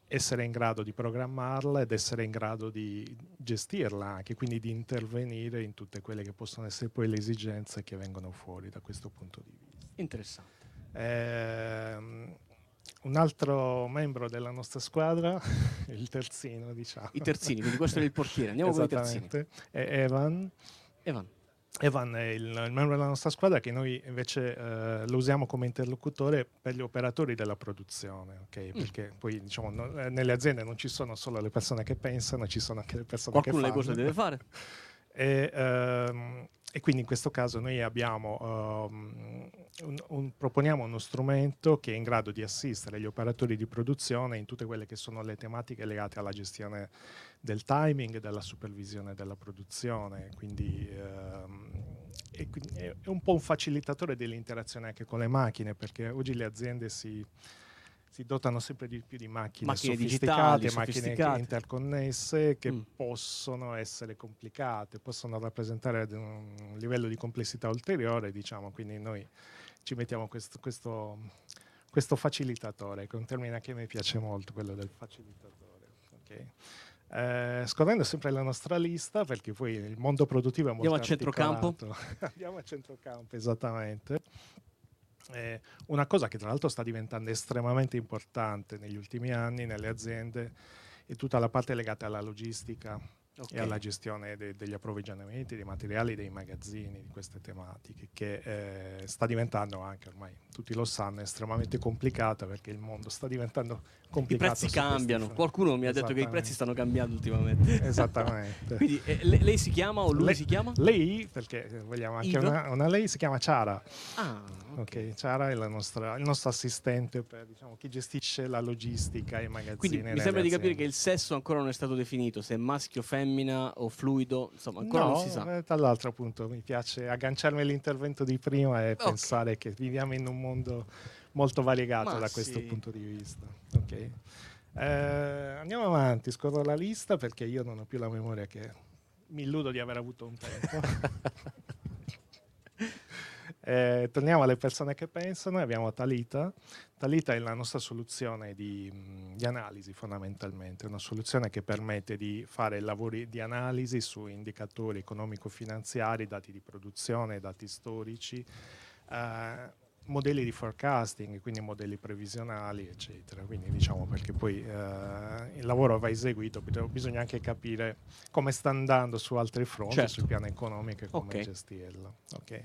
essere in grado di programmarla ed essere in grado di gestirla anche, quindi di intervenire in tutte quelle che possono essere poi le esigenze che vengono fuori da questo punto di vista. Interessante. Ehm, un altro membro della nostra squadra, il terzino, diciamo. I terzini, quindi questo è il portiere. Andiamo con i terzini. Evan. Evan. Evan è il, il membro della nostra squadra che noi invece eh, lo usiamo come interlocutore per gli operatori della produzione, ok? Mm. Perché poi diciamo no- eh, nelle aziende non ci sono solo le persone che pensano, ci sono anche le persone Qualcuno che le fanno. cose deve fare. E, ehm, e quindi in questo caso noi abbiamo, ehm, un- un- proponiamo uno strumento che è in grado di assistere gli operatori di produzione in tutte quelle che sono le tematiche legate alla gestione del timing della supervisione della produzione. Quindi, ehm, è è un po' un facilitatore dell'interazione anche con le macchine, perché oggi le aziende si si dotano sempre di più di macchine, Macchine sofisticate, macchine sofisticate. interconnesse che Mm. possono essere complicate, possono rappresentare un livello di complessità ulteriore, diciamo, quindi noi ci mettiamo questo, questo, questo facilitatore, che è un termine che a me piace molto, quello del facilitatore. ok? Eh, scorrendo sempre la nostra lista, perché poi il mondo produttivo è molto Andiamo a centrocampo? Andiamo a centrocampo, esattamente. Eh, una cosa che tra l'altro sta diventando estremamente importante negli ultimi anni nelle aziende è tutta la parte legata alla logistica Ok. e alla gestione de- degli approvvigionamenti, dei materiali, dei magazzini, di queste tematiche, che eh, sta diventando anche ormai, tutti lo sanno, estremamente complicata perché il mondo sta diventando I complicato. prezzi su questi cambiano. Qualcuno mi ha detto che i prezzi stanno cambiando ultimamente. Esattamente. Quindi eh, le- lei si chiama o lui Lei- si chiama? Lei, perché vogliamo anche una, una lei, si chiama Ciara. Ah, ok. Ciara è nostra- il nostro assistente per diciamo, chi gestisce la logistica e i magazzini. Quindi mi sembra di capire che il sesso ancora non è stato definito, se è maschio, femmina o fluido, insomma, ancora no, non si sa. eh, dall'altro appunto mi piace agganciarmi all'intervento di prima e pensare che viviamo in un mondo molto variegato Ma da questo sì. punto di vista. Ok. Eh, andiamo avanti, scorro la lista perché io non ho più la memoria che mi illudo di aver avuto un tempo. Eh, torniamo alle persone che pensano, abbiamo Talita. Talita è la nostra soluzione di, di analisi fondamentalmente, una soluzione che permette di fare lavori di analisi su indicatori economico-finanziari, dati di produzione, dati storici, eh, modelli di forecasting, quindi modelli previsionali, eccetera. Quindi diciamo perché poi eh, il lavoro va eseguito, bisogna anche capire come sta andando su altri fronti, Certo. sul piano economico e come Ok. gestirlo. ok?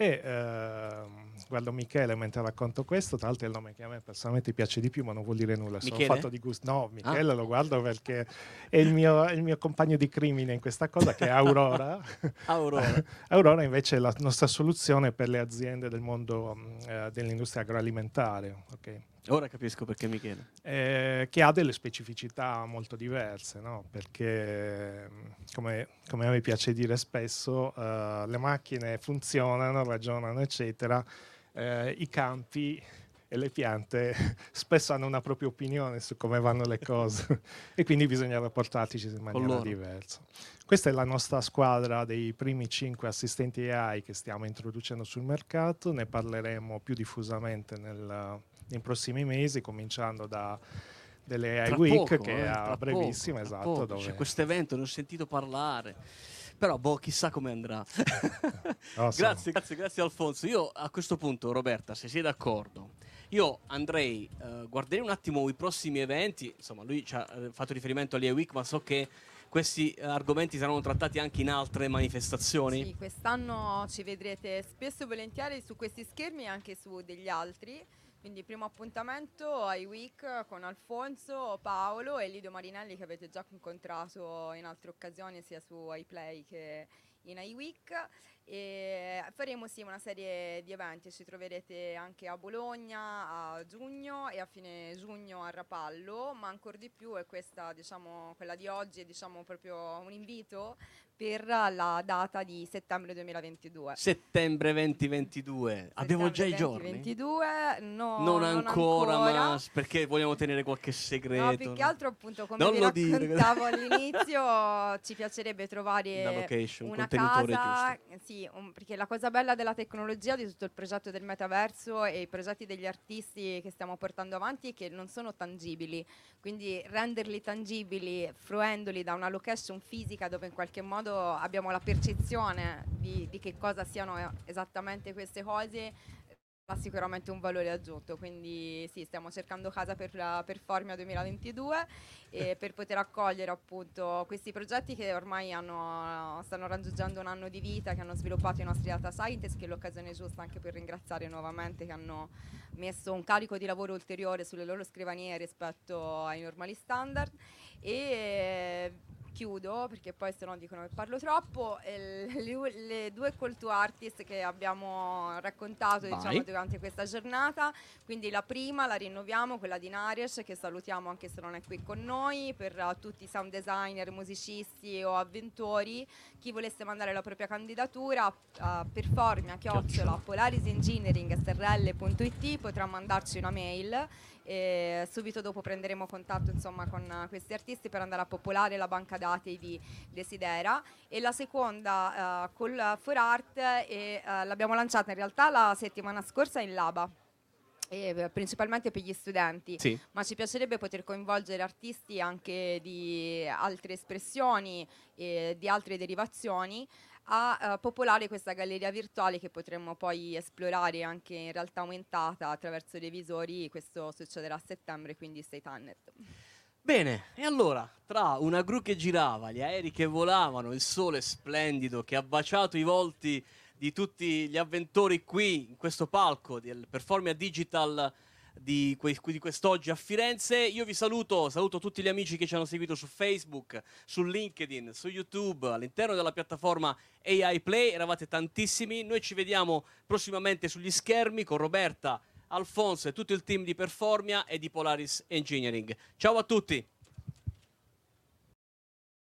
E ehm, guardo Michele mentre racconto questo, tra l'altro è il nome che a me personalmente piace di più, ma non vuol dire nulla. Sono Michele? fatto di gusto. No, Ah. Michele lo guardo perché è il mio, è il mio compagno di crimine in questa cosa, che è Aurora. Aurora. Aurora invece è la nostra soluzione per le aziende del mondo mh, eh, dell'industria agroalimentare. ok? Ora capisco perché Michele. eh, che ha delle specificità molto diverse, no? perché mh, come, come a me piace dire spesso, eh, le macchine funzionano, ragionano, eccetera, eh, i campi e le piante spesso hanno una propria opinione su come vanno le cose e quindi bisogna rapportarci in maniera diversa. Questa è la nostra squadra dei primi cinque assistenti AI che stiamo introducendo sul mercato, ne parleremo più diffusamente nel- nei prossimi mesi, cominciando da delle AI Week poco, che eh, è tra a brevissimo, poco, tra esatto, poco. dove C'è questo evento, ne ho sentito parlare. Però, boh, chissà come andrà. So. grazie, grazie, grazie Alfonso. Io a questo punto, Roberta, se sei d'accordo, io andrei, eh, guarderei un attimo i prossimi eventi. Insomma, lui ci ha eh, fatto riferimento all'EA Week, ma so che questi eh, argomenti saranno trattati anche in altre manifestazioni. Sì, quest'anno ci vedrete spesso e volentieri su questi schermi e anche su degli altri. Quindi primo appuntamento ai Week con Alfonso, Paolo e Lido Marinelli che avete già incontrato in altre occasioni sia su iPlay che in iWeek e faremo sì una serie di eventi, ci troverete anche a Bologna a giugno e a fine giugno a Rapallo, ma ancora di più è questa diciamo quella di oggi è diciamo proprio un invito per la data di settembre 2022. Settembre 2022. Abbiamo già i giorni? 2022, no, non, ancora, ancora. ma perché vogliamo tenere qualche segreto? No, più che altro appunto come Non vi lo dire. raccontavo all'inizio ci piacerebbe trovare location, un una casa, sì, un- perché la cosa bella della tecnologia, di tutto il progetto del metaverso e i progetti degli artisti che stiamo portando avanti è che non sono tangibili, quindi renderli tangibili fruendoli da una location fisica dove in qualche modo abbiamo la percezione di, di che cosa siano esattamente queste cose ha sicuramente un valore aggiunto, quindi sì, stiamo cercando casa per, la- per Formia 2022 e per poter accogliere appunto questi progetti che ormai hanno- stanno raggiungendo un anno di vita, che hanno sviluppato i nostri data scientist, che è l'occasione giusta anche per ringraziare nuovamente che hanno messo un carico di lavoro ulteriore sulle loro scrivanie rispetto ai normali standard. E chiudo perché poi se no dicono che parlo troppo e le, le due call to artist che abbiamo raccontato diciamo, durante questa giornata. Quindi la prima la rinnoviamo quella di Naresh che salutiamo anche se non è qui con noi per eh, tutti i sound designer musicisti o avventori. Chi volesse mandare la propria candidatura a performia chiocciola polarisengineering.it potrà mandarci una mail e subito dopo prenderemo contatto insomma, con questi artisti per andare a popolare la banca dati di Desidera. E la seconda uh, col For Art e uh, l'abbiamo lanciata in realtà la settimana scorsa in Laba eh, principalmente per gli studenti, Sì. ma ci piacerebbe poter coinvolgere artisti anche di altre espressioni e di altre derivazioni a eh, popolare questa galleria virtuale che potremmo poi esplorare anche in realtà aumentata attraverso dei visori. Questo succederà a settembre, quindi stay tuned. Bene, e allora, tra una gru che girava, gli aerei che volavano, il sole splendido che ha baciato i volti di tutti gli avventori qui in questo palco del Performia Digital di, que- di quest'oggi a Firenze. Io vi saluto, saluto tutti gli amici che ci hanno seguito su Facebook, su LinkedIn, su YouTube, all'interno della piattaforma AI Play. Eravate tantissimi. Noi ci vediamo prossimamente sugli schermi con Roberta, Alfonso e tutto il team di Performia e di Polaris Engineering. Ciao a tutti!